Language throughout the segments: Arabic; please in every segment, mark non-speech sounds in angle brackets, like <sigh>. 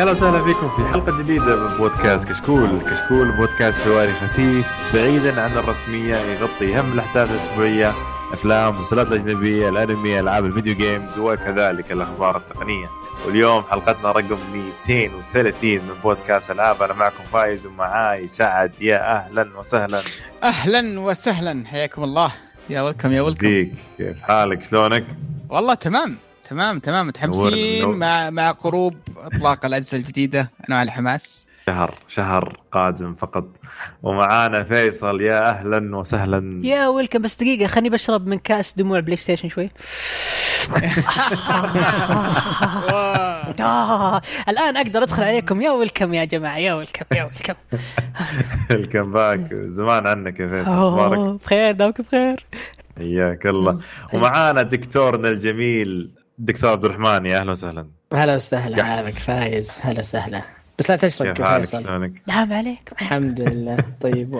يا أهلا وسهلا فيكم في حلقة جديدة من بودكاست كشكول، كشكول بودكاست حواري خفيف بعيدا عن الرسمية يغطي أهم الأحداث الأسبوعية، أفلام، مسلسلات الاجنبيه، الأنمي، ألعاب الفيديو games وكذلك الأخبار التقنية. واليوم حلقتنا رقم 230 من بودكاست ألعاب. أنا معكم فايز ومعاي سعد. يا أهلا وسهلا. أهلا وسهلا. حياكم الله. يا ويلكم يا ويلكم. فيك كيف حالك؟ شلونك؟ والله تمام. تمام تمام. متحمسين. مع مع قرب إطلاق الأجهزة الجديدة أنا على الحماس. شهر شهر قادم فقط. ومعانا فيصل يا أهلا وسهلا. يا ويلكم بس دقيقة خليني بشرب من كأس دموع بلاي ستيشن شوي. <laughs> الآن أقدر أدخل عليكم. يا ويلكم يا جماعة يا ويلكم يا ويلكم. <laughs> ال comeback. زمان عنك يا فيصل بخير دامك بخير. حياك الله. ومعانا دكتورنا الجميل دكتور عبد الرحمن يا أهلا وسهلا. هلا وسهلا. حالك فايز. هلا وسهلا. بس لا تشرب كيف حالك فيصل. شلونك؟ نعم عليك الحمد لله. <laughs> طيب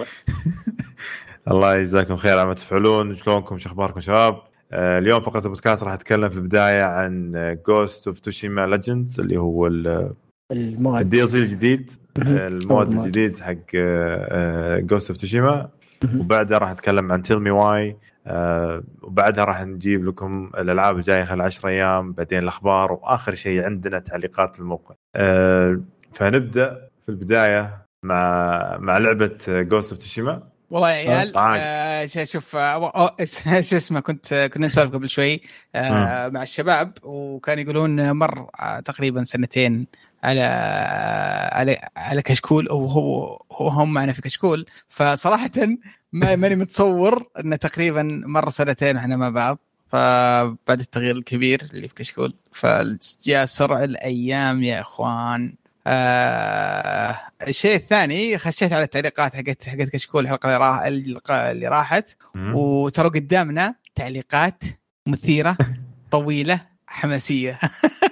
الله يجزاكم خير. على ما تفعلون؟ شلونكم؟ شو أخباركم شباب؟ آه، اليوم فقط البودكاست راح أتكلم في البداية عن Ghost of Tsushima Legends اللي هو ال mode ال DLC الجديد. آه، ال mode. الجديد حق Ghost of Tsushima. وبعدها راح أتكلم عن Tell Me Why وبعدها راح نجيب لكم الألعاب الجاية خلال 10 أيام بعدين الأخبار وآخر شيء عندنا تعليقات الموقع. آه، فنبدأ في البداية مع مع لعبة Ghost of Tsushima والله يا عيال. آه شوف آه شو <laughs> اسمه كنت كنا نسولف قبل شوي آه مع الشباب وكانوا يقولون مر آه تقريبا سنتين على على على كشكول وهو هو هم معنا في كشكول. فصراحة ما ماني متصور انه تقريبا مر سنتين وإحنا مع بعض. فبعد التغيير الكبير اللي في كشكول فجاء سرع الأيام يا إخوان. آه الشيء الثاني خشيت على التعليقات حقت حقت كشكول الحلقة اللي, راح الحلقة اللي راحت. وترى قدامنا تعليقات مثيرة <laughs> طويلة حماسية. <laughs>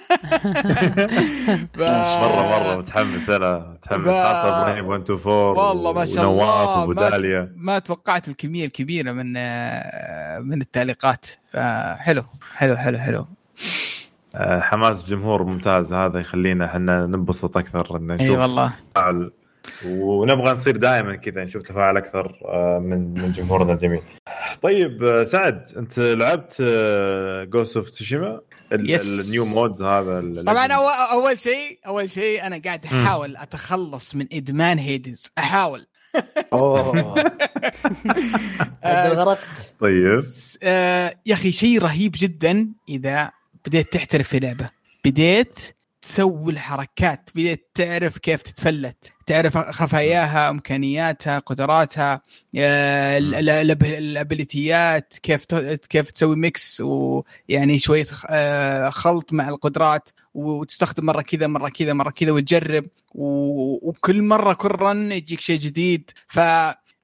ف- مرة مرة متحمس أنا متحمس. ب- خاصة إبراهيم 124 والله ما شاء الله ما, داليا. ما توقعت الكمية الكبيرة من من التعليقات. فحلو حلو حلو حلو آه، حماس الجمهور ممتاز هذا يخلينا إحنا ننبسط أكثر إن إي نشوف والله. تفاعل ونبغى نصير دائما كذا نشوف تفاعل أكثر آه، من من جمهورنا الجميل. طيب آه، سعد أنت لعبت Ghost of Tsushima yes. ال new mode هذا ال- طبعا أول شيء أول شيء أنا قاعد. أحاول أتخلص من إدمان Hades. أحاول. أوه. آه، طيب. آه، يا أخي شيء رهيب جدا إذا بديت تحترف في لعبة. بديت تسوي الحركات. بديت تعرف كيف تتفلت. تعرف خفاياها إمكانياتها قدراتها آه، الأبيليتيات كيف كيف تسوي ميكس ويعني شوية آه، خلط مع القدرات وتستخدم مرة كذا مرة كذا مرة كذا وتجرب. وكل مرة كل رن يجيك شيء جديد. ف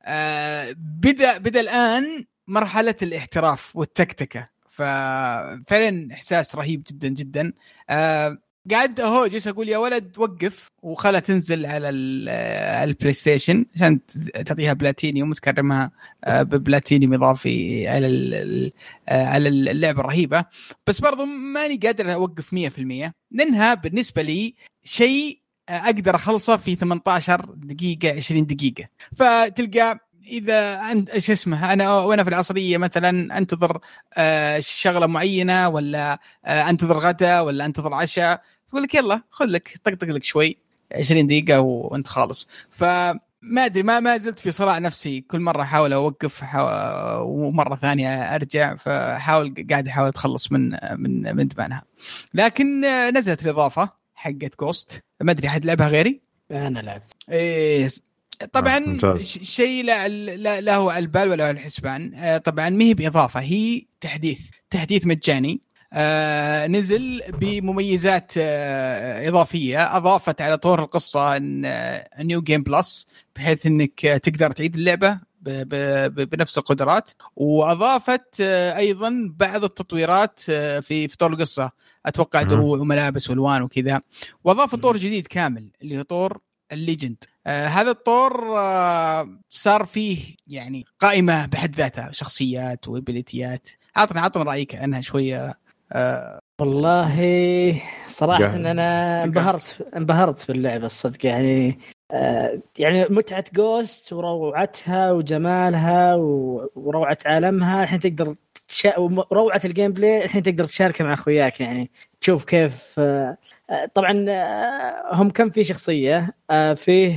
آه، بدأ بدأ الآن مرحلة الاحتراف والتكتكة. ففعلا إحساس رهيب جدا جدا. آه قاعد اهو جالس أقول يا ولد وقف وخلها تنزل على ال- على البلاي ستيشن عشان تعطيها بلاتينيوم وتكرمها آه، ببلاتينيوم إضافي على آه، على اللعبة الرهيبة. بس برضو ماني قادر أوقف 100% لانها بالنسبة لي شيء آه، أقدر أخلصه في 18 دقيقة 20 دقيقة. فتلقى إذا انت شو اسمه أنا وأنا في العصرية مثلا أنتظر شغلة معينة ولا أنتظر غدا ولا أنتظر عشاء تقول لك يلا خذ لك طقطق لك شوي 20 دقيقة وانت خالص. فما أدري ما ما زلت في صراع نفسي. كل مرة أحاول أوقف حاول ومرة ثانية أرجع فحاول قاعد أحاول أتخلص من من من ادمانها لكن نزلت الإضافة حقت كوست ما أدري حد لعبها غيري؟ أنا لعبت. إيه طبعا آه، شيء لا, لا, لا هو على البال ولا على الحسبان. آه، طبعا ما هي بإضافة هي تحديث. تحديث مجاني. آه نزل بمميزات آه إضافية. أضافت على طور القصة new game plus بحيث إنك تقدر تعيد اللعبة ب- ب- ب- بنفس القدرات. وأضافت آه، أيضا بعض التطويرات في في طور القصة. أتوقع. دروع وملابس وألوان وكذا. واضافوا طور جديد كامل اللي هو طور ال legend آه هذا الطور آه صار فيه يعني قائمة بحد ذاتها. شخصيات و abilityات عطنا عطنا رأيك عنها شوية. آه والله صراحة قاعد. أنا انبهرت انبهرت باللعبة الصدق. يعني آه، يعني متعة Ghost وروعتها وجمالها وروعة عالمها. الحين تقدر تشا... وروعة ال gameplay الحين تقدر تشاركها مع أخوياك. يعني تشوف كيف آه، آه، طبعا آه، هم كم في شخصية؟ فيه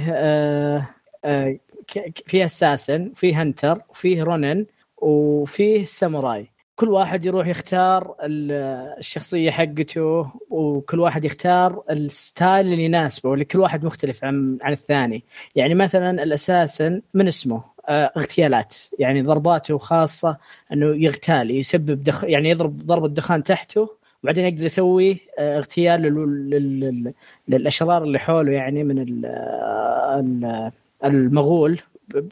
فيه assassin فيه hunter وفيه ronin وفيه ساموراي كل واحد يروح يختار ال- الشخصية حقته وكل واحد يختار ال style اللي يناسبه واللي كل واحد مختلف عن عن الثاني. يعني مثلا ال assassin من اسمه؟ آه، اغتيالات. يعني ضرباته خاصة إنه يغتال يسبب دخ يعني يضرب ضربة دخان تحته وبعدين يقدر يسوي آه، اغتيال لل- لل- لل- للأشرار اللي حوله يعني من ال- المغول.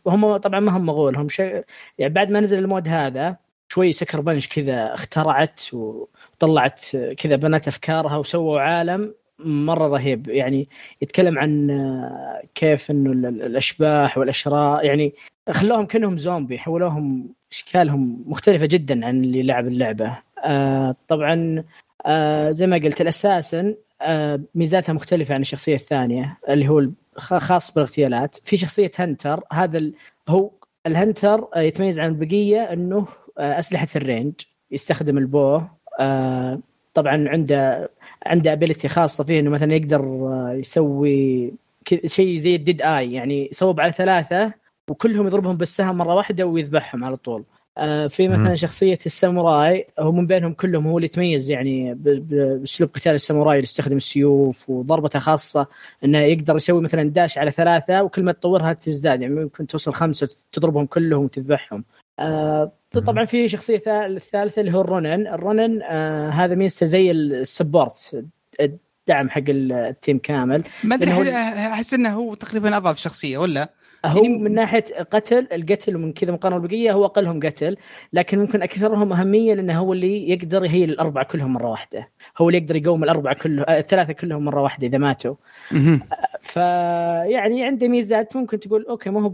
هم طبعا ما هم مغول هم شيء يعني بعد ما نزل المود هذا شوي سكر بنش كذا اخترعت وطلعت كذا بنت أفكارها وسووا عالم مرة رهيب. يعني يتكلم عن آه، كيف إنه ال- ال- الأشباح والأشرار يعني خلوهم كأنهم زومبي حولوهم أشكالهم مختلفة جدا عن اللي لعب اللعبة. آه طبعا آه زي ما قلت ال assassin آه ميزاتها مختلفة عن الشخصية الثانية اللي هو خاص بالاغتيالات. في شخصية hunter هذا هو ال hunter آه، يتميز عن البقية إنه أسلحة ال range يستخدم ال bow آه، طبعا عنده عنده ability خاصة فيه إنه مثلا يقدر آه، يسوي شيء زي ال dead eye يعني يصوب على ثلاثة وكلهم يضربهم بالسهم مرة واحدة ويذبحهم على طول آه، في مثلا. شخصية الساموراي هو من بينهم كلهم هو اللي يتميز يعني بأسلوب قتال الساموراي اللي يستخدم السيوف وضربته خاصة إنه يقدر يسوي مثلا dash على ثلاثة وكل ما تطورها تزداد يعني ممكن توصل خمسة تضربهم كلهم وتذبحهم. آه طبعا في شخصية ثا- الثالثة اللي هو ال ronin، ال ronin آه هذا ميزته زي ال support الدعم حق ال team كامل. ما أدري أحس إنه هو تقريبا اضعف شخصية ولا؟ هو يعني- من ناحية قتل القتل ومن كذا مقارنة بالبقية هو أقلهم قتل لكن ممكن أكثرهم أهمية لأنه هو اللي يقدر يهيل الأربعة كلهم مرة واحدة. هو اللي يقدر يقوم الأربعة كلهم آه، الثلاثة كلهم مرة واحدة إذا ماتوا. فيعني عنده ميزات. ممكن تقول أوكي ما هو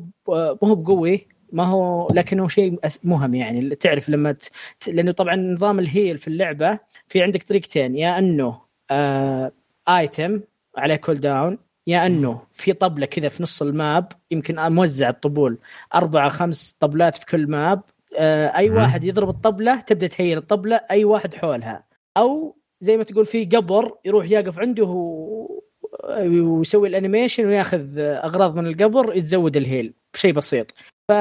ما هو بقوي. ما هو لكنه شيء مهم يعني. تعرف لما ت... لأنه طبعا نظام الهيل في اللعبة في عندك طريقتين. يا أنه آه... item عليه cooldown يا أنه في طبلة كذا في نص ال map يمكن موزع الطبول. أربعة خمس طبلات في كل map. آه... أي. واحد يضرب الطبلة تبدأ تheal الطبلة أي واحد حولها. أو زي ما تقول في قبر يروح يقف عنده و... ويسوي ال animation وياخذ أغراض من القبر يتزود ال heal. بشيء بسيط. ف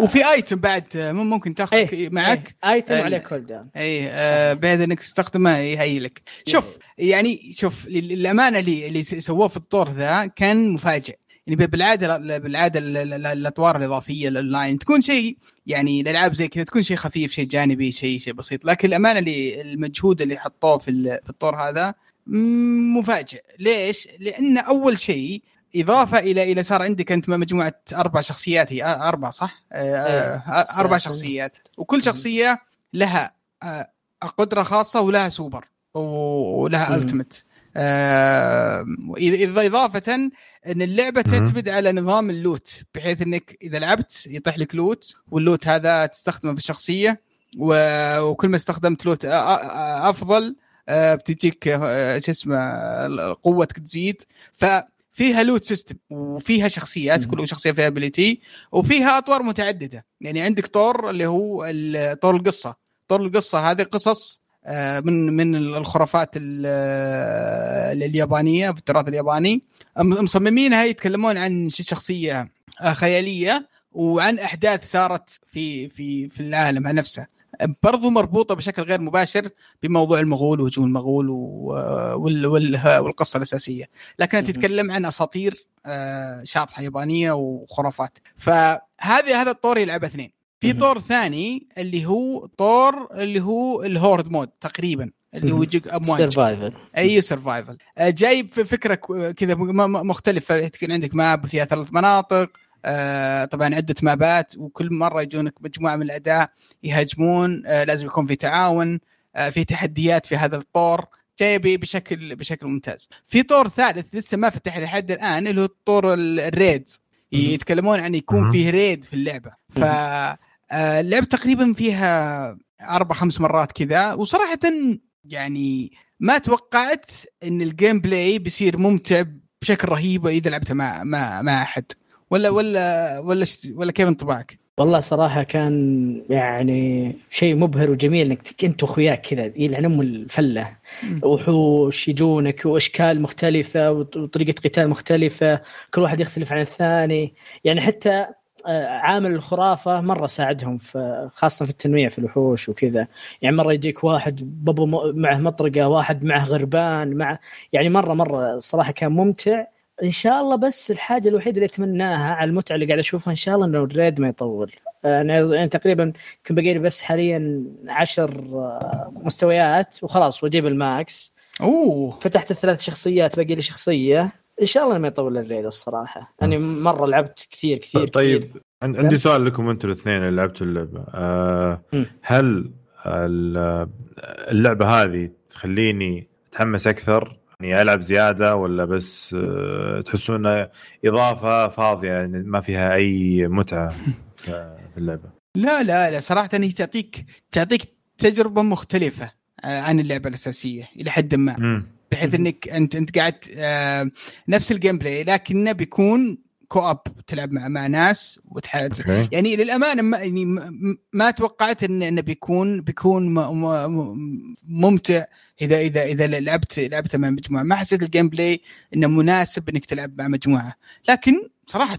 وفي item بعد ممكن تاخذ إيه، معك؟ إيه. item ال- عليه cooldown اي آه بحيث إنك تستخدمه يhealك شوف يعني شوف للأمانة اللي اللي سووه في الطور ذا كان مفاجئ. يعني بالعادة بالعادة ال- ال- ال- الأطوار الإضافية الاونلاين تكون شيء يعني الالعاب زي كذا تكون شيء خفيف شيء جانبي شيء شيء بسيط. لكن الأمانة اللي المجهود اللي حطوه في ال- في الطور هذا مفاجئ. ليش؟ لأن أول شيء إضافة إلى إلى صار عندك أنت مجموعة أربع شخصيات هي آه، أربع صح؟ آه، آه، أربع شخصيات وكل شخصية لها آه، قدره خاصة ولها سوبر ولها. ultimate إضافة إن اللعبة. تعتمد على نظام ال loot بحيث إنك إذا لعبت يطيح لك loot وال loot هذا تستخدمه في الشخصية وكل ما استخدمت loot أفضل آه، بتجيك آه، شو اسمه آه، قوتك تزيد ففيها loot system وفيها شخصيات. كل شخصية فيها ability وفيها أطوار متعددة. يعني عندك طور اللي هو طور القصة. طور القصة هذه قصص آه، من من الخرافات ال- آه، اليابانية في التراث الياباني مصممينها يتكلمون عن شخصية آه، خيالية وعن أحداث صارت في في في العالم نفسه. برضو مربوطة بشكل غير مباشر بموضوع المغول وهجوم المغول والقصة الأساسية. لكنها. تتكلم عن أساطير آه، شاطحه يابانيه وخرافات. فهذه هذا الطور يلعب اثنين. في. طور ثاني اللي هو طور اللي هو ال horde mode تقريبا اللي هو. يجيك أمواج. survival أي survival جايب في فكرة كذا مختلفة. تكون عندك map فيها ثلاث مناطق آه، طبعا عدة mapات وكل مرة يجونك مجموعة من الاعداء يهاجمون آه، لازم يكون في تعاون آه، في تحديات في هذا الطور جاي ب- بشكل بشكل ممتاز. في طور ثالث لسه ما فتح لحد الآن اللي هو طور ال- ال raid مهم. يتكلمون عن يكون. فيه raid في اللعبة. ف آه، اللعبة تقريبا فيها أربع خمس مرات كذا وصراحه يعني ما توقعت إن ال gameplay بيصير ممتع بشكل رهيب إذا لعبته مع مع مع أحد. ولا ولا ولا ولا كيف انطباعك؟ والله صراحة كان يعني شيء مبهر وجميل إنك أنت وأخوياك كذا يلعن ام الفلة. وحوش يجونك وأشكال مختلفة وطريقة قتال مختلفة كل واحد يختلف عن الثاني. يعني حتى آه، عامل الخرافة مرة ساعدهم في خاصة في التنويع في الوحوش وكذا. يعني مرة يجيك واحد بابو معه مطرقة واحد معه غربان مع يعني مرة مرة صراحة كان ممتع. إن شاء الله بس الحاجة الوحيدة اللي أتمناها على المتعة اللي قاعد أشوفها إن شاء الله انه ال raid ما يطول. يعني, يعني تقريبا يمكن باقي بس حاليا عشر آه، مستويات وخلاص وأجيب ال max. أوه. فتحت الثلاث شخصيات باقي لي شخصية. إن شاء الله ما يطول الريد الصراحة. يعني مرة لعبت كثير كثير طيب كثير. عندي سؤال لكم أنتم الاثنين اللي لعبتوا اللعبة. أه هل اللعبة هذه تخليني أتحمس أكثر يعني العب زيادة ولا بس آه، تحسون انها إضافة فاضية يعني ما فيها أي متعة <laughs> في اللعبة؟ لا لا لا صراحة هي تعطيك تعطيك تجربة مختلفة آه، عن اللعبة الأساسية إلى حد ما. بحيث إنك أنت أنت قاعد آه، نفس ال gameplay لكنه بيكون co-op تلعب مع مع ناس وتحد يعني للأمانة ما يعني ما توقعت انه إن بيكون بيكون ممتع اذا اذا إذا لعبت لعبته مع مجموعة. ما حسيت ال gameplay إنه مناسب إنك تلعب مع مجموعة. لكن صراحة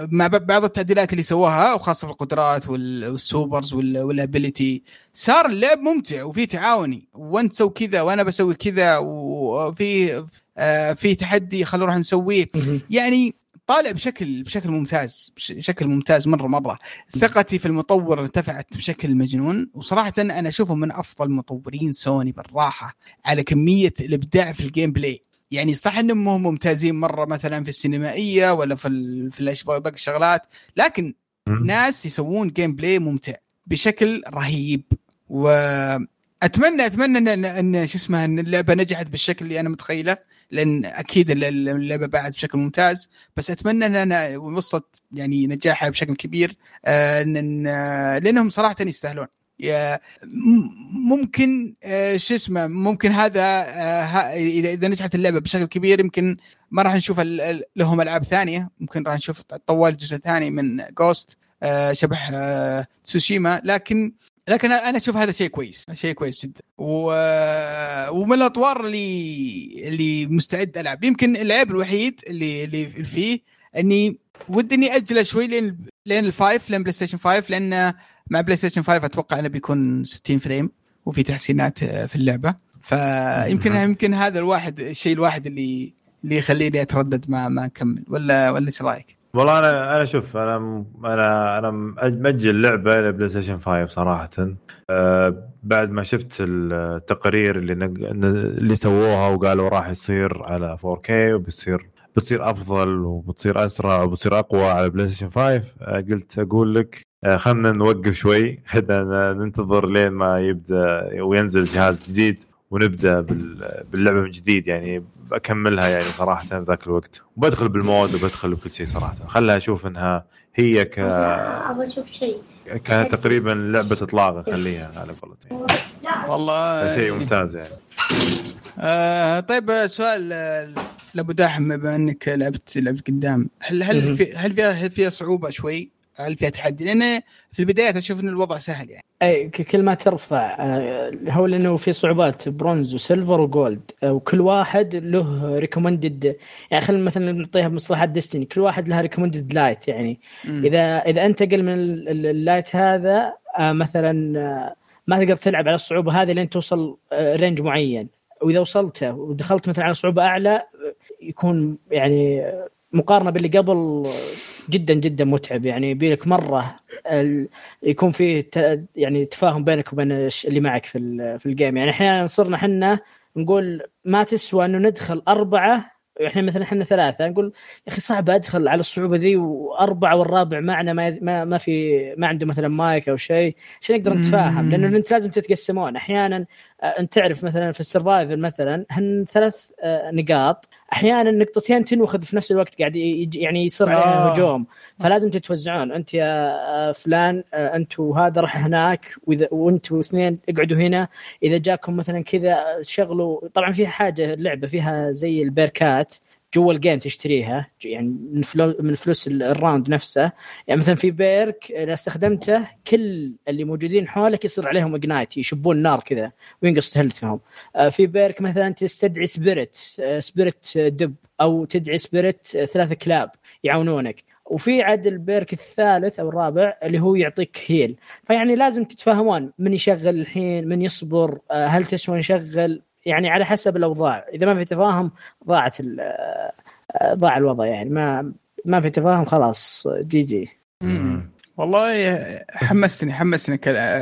مع بعض التعديلات اللي سووها وخاصة في القدرات وال supers وال ability صار اللعب ممتع وفي تعاوني. وأنت تسوي كذا وأنا بسوي كذا وفي آه، في تحدي خلونا نروح نسويه. يعني طالع بشكل بشكل ممتاز بشكل ممتاز مرة مرة. ثقتي في المطور ارتفعت بشكل مجنون وصراحة أنا أشوفه من أفضل مطورين سوني بالراحة على كمية الإبداع في ال gameplay يعني صح إنهم مو ممتازين مرة مثلا في السينمائية ولا في في باقي الشغلات لكن ناس يسوون gameplay ممتع بشكل رهيب. واتمنى أتمنى إن إن شو اسمه إن اللعبة نجحت بالشكل اللي أنا متخيله لأن أكيد اللعبة بعد بشكل ممتاز. بس أتمنى انها وصلت يعني نجاحها بشكل كبير آه، لأنهم صراحة يستاهلون. ممكن آه، شو اسمه ممكن هذا آه، إذا إذا نجحت اللعبة بشكل كبير يمكن ما راح نشوف لهم ألعاب ثانية ممكن راح نشوف طوال جزء ثاني من Ghost of Tsushima لكن لكن أنا أشوف هذا شيء كويس شيء كويس جدا. ومن الأطوار اللي اللي مستعد ألعب يمكن العيب الوحيد اللي اللي فيه إني ودي إني أجله شوي لين لين ال five لين PlayStation 5 لأن مع PlayStation 5 أتوقع إنه بيكون 60 frame وفي تحسينات آه، في اللعبة. فيمكن يمكن هذا الواحد الشيء الواحد اللي اللي يخليني أتردد ما ما أكمل. ولا ولا إيش رأيك؟ والله أنا أنا شوف أنا أنا أنا مأجل لعبة ل PlayStation 5 صراحة. أه بعد ما شفت التقارير اللي نق... اللي سووها وقالوا راح يصير على 4K وبتصير بتصير أفضل وبتصير أسرع وبتصير أقوى على PlayStation 5 أه قلت أقول لك أه خلينا نوقف شوي. خلينا ننتظر لين ما يبدأ وينزل جهاز جديد ونبدأ باللعبة من جديد. يعني بكملها يعني صراحة في ذاك الوقت. وبدخل بالمود وبدخل بكل شيء صراحة. خلها أشوف إنها هي ك أبغى أشوف شيء. كانت تقريبا لعبة إطلاق خليها على قولتي والله شيء ممتاز يعني. آه طيب سؤال لابو داحم بما إنك لعبت لعبت قدام هل هل في هل فيها هل فيها صعوبة شوي؟ هل فيها تحدي؟ لأن في البدايات أشوف إن الوضع سهل يعني أي كل ما ترفع آه، هو لأنه في صعوبات bronze و silver و gold آه، وكل واحد له recommended يعني خلينا مثلا نعطيها بمصطلحات Destiny كل واحد لها recommended light يعني م. إذا إذا أنت أقل من ال light هذا آه، مثلا ما تقدر تلعب على الصعوبة هذه لين توصل range معين وإذا وصلته ودخلت مثلا على صعوبة أعلى يكون يعني مقارنة باللي قبل جدا جدا متعب. يعني يبيلك مرة يكون في يعني تفاهم بينك وبين اللي معك في في ال game يعني أحيانا صرنا إحنا نقول ما تسوى إنه ندخل أربعة. إحنا مثلا إحنا ثلاثة. نقول يا أخي صعب أدخل على الصعوبة ذي وأربعة والرابع معنا ما ما, ما في ما عنده مثلا مايك أو شيء. عشان نقدر نتفاهم. لأنه أنت لازم تتقسمون. أحيانا أنت تعرف مثلا في ال survival مثلا هن ثلاث آه، نقاط. أحيانا نقطتين تنوخذ في نفس الوقت قاعد يعني يصير عليها آه. هجوم. فلازم تتوزعون. أنت يا آه، فلان آه، أنت وهذا راح هناك وإذا وأنت واثنين اقعدوا هنا. إذا جاكم مثلا كذا آه، شغلوا. طبعا فيها حاجة اللعبه فيها زي ال perkات. جوا ال game تشتريها يعني من فلو من فلوس ال- ال round نفسه. يعني مثلا في perk إذا استخدمته كل اللي موجودين حولك يصير عليهم ignite يشبون نار كذا وينقص health هم آه، في perk مثلا تستدعي spirit spirit آه، دب أو تدعي spirit آه، ثلاث كلاب يعاونونك. وفي عاد ال perk الثالث أو الرابع اللي هو يعطيك heal فيعني لازم تتفاهمون من يشغل الحين من يصبر هل تسوى نشغل يعني على حسب الأوضاع. إذا ما في تفاهم ضاعت ال- آه، ضاع الوضع يعني. ما ما في تفاهم خلاص GG. مم. والله حمستني حمستني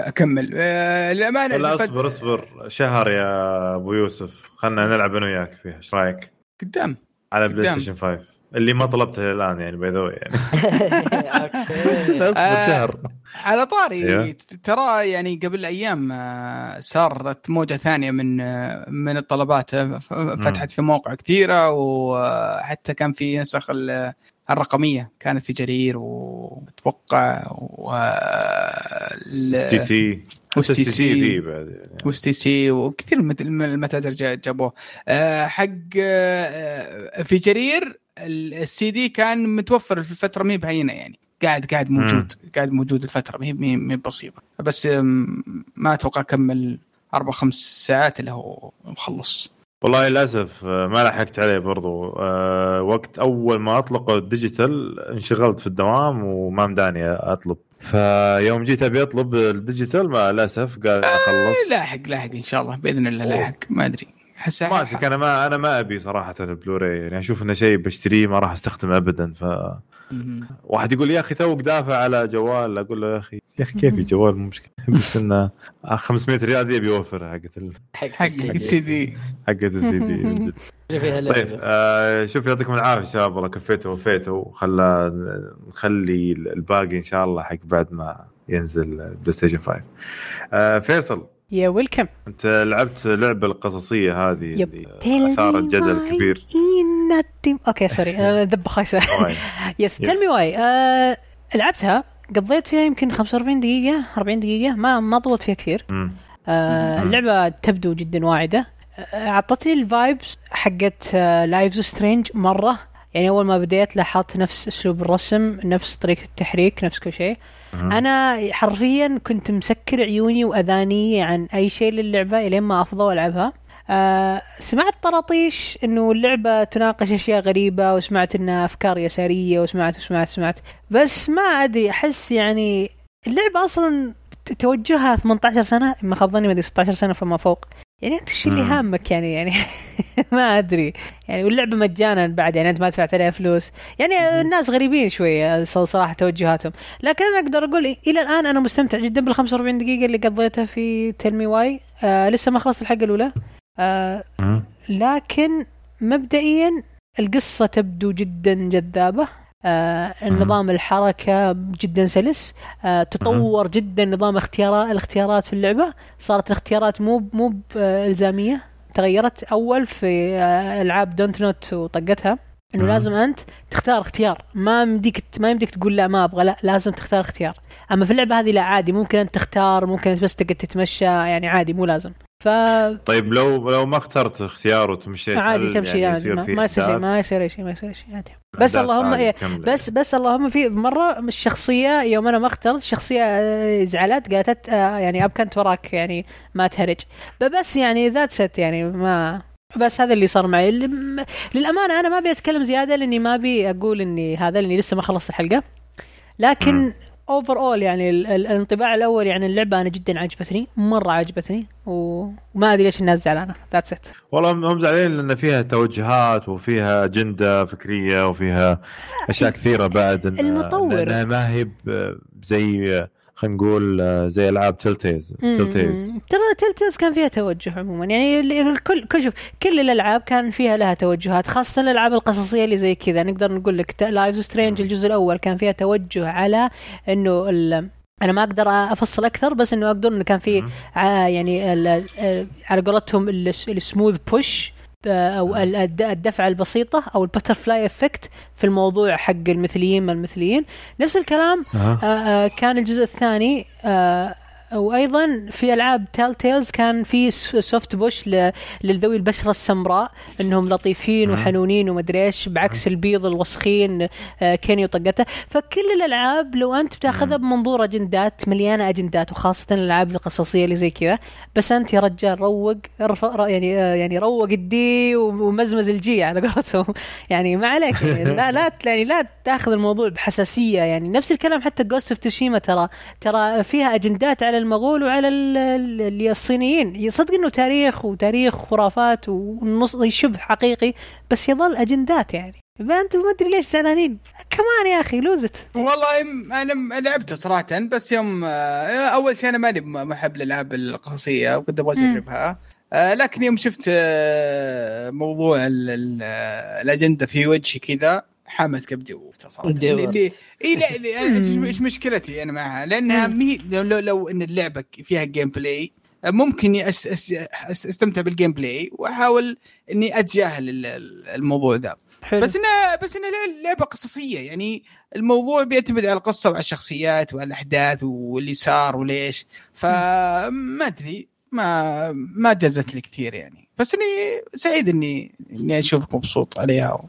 أكمل. آه، للأمانة لا اصبر اصبر. شهر يا أبو يوسف. خلنا نلعب أنا وياك فيها. إيش رأيك؟ قدام. على. PlayStation 5 اللي ما طلبته الآن يعني by the يعني <laughs> okay اصبر آه. شهر على طاري أيوه. ترى يعني قبل أيام آه، صارت موجة ثانية من آه، من الطلبات ف- فتحت في مواقع كثيرة وحتى كان في نسخ ال- الرقمية كانت في جرير واتوقع و STC و STC. بعد يعني. و STC وكثير من من المتاجر جا- جابوه حق في جرير السي دي كان متوفر في الفترة ما هي بهينة يعني. قاعد قاعد موجود. قاعد موجود الفترة. ما هي ما بسيطة. بس ما أتوقع كمل أربع خمس ساعات اللي هو مخلص. والله للأسف آه، ما لحقت عليه برضو. آه، وقت أول ما اطلقوا ال digital انشغلت في الدوام وما مداني أطلب. فيوم جيت أبي أطلب ال digital ما للاسف قال أخلص. لاحق لاحق إن شاء الله. بإذن الله. لاحق. ما أدري. احس ما أدري، أنا ما أنا ما أبي صراحة البلوراي. يعني أشوف إنه شيء بشتريه ما راح أستخدمه ابدا. ف. واحد يقول يا أخي توك دافع على جوال. أقول له يا أخي يا أخي كيف <laughs> جوال مو مشكلة. <laughs> بس إنه آه، 500 ريال دي ابي اوفرها حقت ال... حق حق السي دي. حقت السي دي. من <laughs> جد. فيها طيب. آه شوف يعطيكم العافية شباب. والله كفيتوا ووفيتوا خلى نخلي الباقي إن شاء الله حق بعد ما ينزل بلاي ستيشن 5 آه فيصل. يا ويلكم أنت لعبت اللعبه القصصية هذه. اللي اثارت جدل كبير أوكي sorry أنا <laughs> ذب خايسة. yes. Tell Me Why آه، لعبتها قضيت فيها يمكن 45 دقيقة 40 دقيقة ما ما طولت فيها كثير. آه، مم. اللعبة تبدو جدا واعدة آه، أعطتني ال vibes حقت Life is Strange مرة يعني أول ما بديت لاحظت نفس أسلوب الرسم نفس طريقة التحريك نفس كل شيء مم. أنا حرفيا كنت مسكر عيوني وأذاني عن أي شيء للعبة إلين ما أفضى والعبها آه سمعت طراطيش إنه اللعبة تناقش أشياء غريبة وسمعت إنها أفكار يسارية وسمعت وسمعت سمعت بس ما أدري أحس يعني اللعبة أصلا توجهها 18 سنة ما خاب ظني ما أدري 16 سنة فما فوق. يعني أنت إيش اللي. هامك يعني يعني <laughs> ما أدري. يعني واللعبة مجانا بعد يعني أنت ما دفعت عليها فلوس. يعني الناس غريبين شوية صراحة توجهاتهم. لكن أنا أقدر أقول إلى الآن أنا مستمتع جدا بال 45 دقيقة اللي قضيتها في Tell Me Why آه لسه ما خلصت الحلقة الأولى. آه. لكن مبدئيا القصة تبدو جدا جذابة. آه النظام الحركة جدا سلس. آه تطور جدا نظام اختيارات الاختيارات في اللعبة. صارت الاختيارات مو مو الزاميه تغيرت أول في آه، ألعاب Dontnod وطقتها. إنه. لازم أنت تختار اختيار. ما يمديك ما يمديك تقول لا ما أبغى لا لازم تختار اختيار. أما في اللعبة هذه لا عادي. ممكن أنت تختار ممكن بس تقعد تتمشى. يعني عادي مو لازم. ف طيب لو لو ما اخترت اختيار وتمشيت عادي هل تمشي يعني عادي يصير ما, ما يصير شيء؟ ما يصير شيء ما يصير شيء عادي بس اللهم عادي إيه بس يعني. بس اللهم في مرة الشخصية يوم أنا ما اخترت الشخصيه آه، زعلت قالت آه، يعني ابكى أنت وراك يعني ما تهرج بس يعني ذات ست يعني ما بس هذا اللي صار معي للأمانة أنا ما أبي أتكلم زيادة لأني ما أبي أقول إني هذا لأني لسه ما خلصت الحلقة لكن. overall يعني ال- ال- الانطباع الأول يعني اللعبة أنا جدا عجبتني مرة عجبتني وما أدري ليش الناس زعلانة. that's it والله هم زعلانين لأن فيها توجهات وفيها أجندة فكرية وفيها أشياء كثيرة بعد إن- المطور. انها ما هي زي خلينا نقول زي ألعاب Telltale's Telltale's. ترى Telltale's كان فيها توجه عموما. يعني ال- الكل كل شوف كل الألعاب كان فيها لها توجهات خاصة الألعاب القصصية اللي زي كذا. نقدر نقول لك Life is Strange الجزء الأول كان فيها توجه على إنه ال- أنا ما أقدر أفصل أكثر بس إنه أقدر إنه كان في يعني على قولتهم الس- ال smooth push أو ال- الد- الدفعة البسيطة أو ال butterfly effect في الموضوع حق المثليين ما المثليين نفس الكلام. آه، آه، كان الجزء الثاني آه، وأيضا في ألعاب Telltale's كان في soft push لذوي البشرة السمراء إنهم لطيفين. وحنونين ومدري إيش بعكس البيض الوسخين آه، كيني وطقته. فكل الألعاب لو أنت بتاخذها بمنظور أجندات مليانة أجندات وخاصة الألعاب القصصية اللي زي كذا. بس أنت يا رجال روق ارفع يعني آه، يعني روق ال D ومزمز ال G على قولتهم. <laughs> يعني ما عليك يعني <laughs> لا لا يعني لا تاخذ الموضوع بحساسية. يعني نفس الكلام حتى Ghost of Tsushima ترى. ترى فيها أجندات على المغول وعلى الصينيين. يصدق إنه تاريخ وتاريخ خرافات ونص شبه حقيقي بس يظل أجندات يعني. فانتم ما أدري ليش زعلانين. كمان يا أخي لوزت والله أنا لعبته صراحة بس يوم آه، أول شيء أنا ماني محب الالعاب القصصيه وكنت أبغى. أجربها. آه، لكن يوم شفت آه، موضوع ال- ال- الأجندة في وجهي كذا حامت كبدي صراحة اي لا إيش مشكلتي أنا معها؟ لانها مي... لو, لو, لو إن اللعبة فيها gameplay ممكن أس أس أس أستمتع بال gameplay وأحاول إني أتجاهل ال- ال- الموضوع ذا. حلو. بس انها بس إنها لع- لعبة قصصية. يعني الموضوع بيعتمد على القصة وعلى الشخصيات وعلى الأحداث واللي صار وليش. فما أدري ما ما جازت لي كثير يعني. بس إني سعيد اني إني اشوفك مبسوط عليها.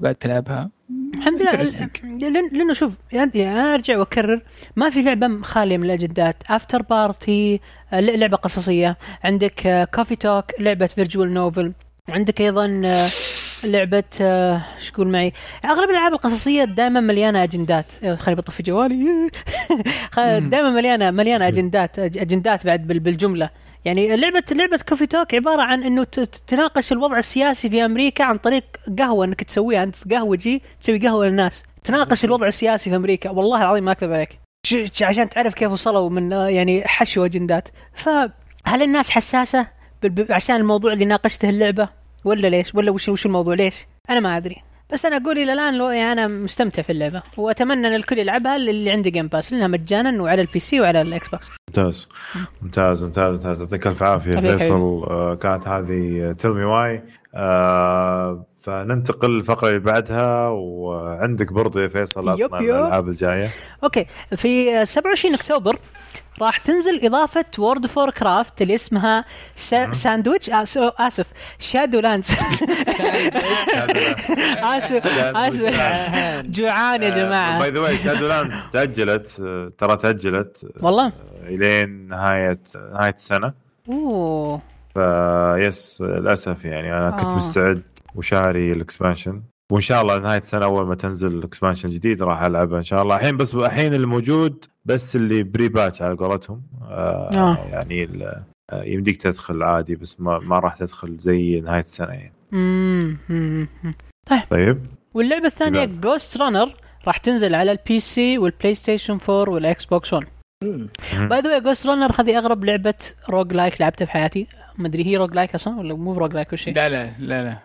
وقاعد تلعبها. الحمد لله. لأنه شوف يعني أنا أرجع وأكرر ما في لعبة خالية من الأجندات. Afterparty لعبة قصصية. عندك Coffee Talk لعبة visual novel عندك أيضا آه، لعبة آه، إيش تقول معي؟ أغلب الألعاب القصصية دائما مليانة أجندات. آه، خليني بطفي جوالي. <laughs> دائما مليانه مليانة أجندات. أجندات بعد بال- بالجملة. يعني لعبة لعبة Coffee Talk عبارة عن إنه تناقش الوضع السياسي في أمريكا عن طريق قهوة إنك تسويها. أنت قهوجي تسوي قهوة للناس. تناقش الوضع السياسي في أمريكا. والله العظيم ما أكذب عليك. عشان تعرف كيف وصلوا من آه، يعني حشو اجندات فهل الناس حساسة عشان الموضوع اللي ناقشته اللعبة؟ ولا ليش؟ ولا وش وش الموضوع؟ ليش؟ أنا ما أدري. بس أنا أقول إلى الآن لو يعني أنا مستمتع في اللعبة. وأتمنى إن الكل يلعبها اللي عنده Game Pass لأنها مجانا وعلى ال PC وعلى ال Xbox ممتاز. ممتاز ممتاز ممتاز. يعطيك الف عافية فيصل. آه، كانت هذه Tell Me Why فننتقل للفقرة اللي بعدها وعندك برضه يا فيصل yep، عطنا yep. الألعاب الجاية. أوكي. في 27 أكتوبر راح تنزل إضافة World of Warcraft اللي اسمها سا ساندويتش آس- آسف. Shadowlands <laughs> آسف. آسف. جوعان يا جماعة. by the way Shadowlands تأجلت آه، ترى تأجلت آه، والله. إلين نهايه نهاية السنة. أوه. فيس للأسف يعني أنا كنت آه. مستعد وشاري ال expansion. وإن شاء الله نهاية السنة أول ما تنزل ال expansion الجديد راح ألعبها إن شاء الله الحين بس الحين اللي موجود بس اللي pre-patch على قولتهم آه آه. يعني آه، يمديك تدخل عادي بس ما, ما راح تدخل زي نهاية السنة يعني مم. طيب واللعبة الثانية. Ghostrunner راح تنزل على ال PC والبلاي ستيشن 4 والاكس بوكس 1 by the way Ghostrunner هذه أغرب لعبة roguelike لعبتها في حياتي. ما أدري هي roguelike أصلا ولا مو roguelike ولا شيء؟ لا لا لا لا.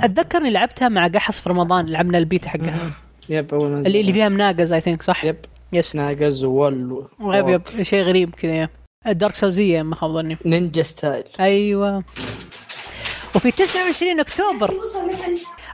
أ- أتذكر إني لعبتها مع قحص في رمضان لعبنا البيت حقها. Yep أول ما اللي اللي فيها مناقز I think صح؟ Yep. Yes ناقز wall yep yep. شيء غريب كذا يا. ال Dark Souls ية ما خاب ظني. ninja style أيوه. وفي 29 أكتوبر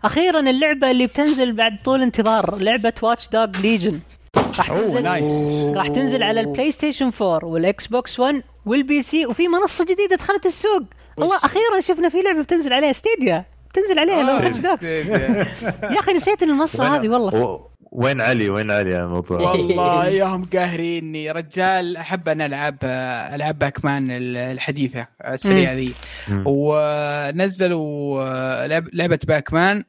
أخيرا اللعبة اللي بتنزل بعد طول انتظار لعبة Watch Dogs Legion راح تنزل nice. راح تنزل على البلاي ستيشن 4 والاكس بوكس 1 وال PC وفي منصة جديدة دخلت السوق. الله أخيرا شفنا في لعبة بتنزل عليها Stadia تنزل عليها Watch Dogs <laughs> يا أخي نسيت المنصة هذه والله. و- وين علي؟ وين علي على الموضوع والله ياهم قاهريني. رجال أحب أنا ألعب العاب Pac-Man الحديثة السريعة ذي. ونزلوا لعب- لعبة Pac-Man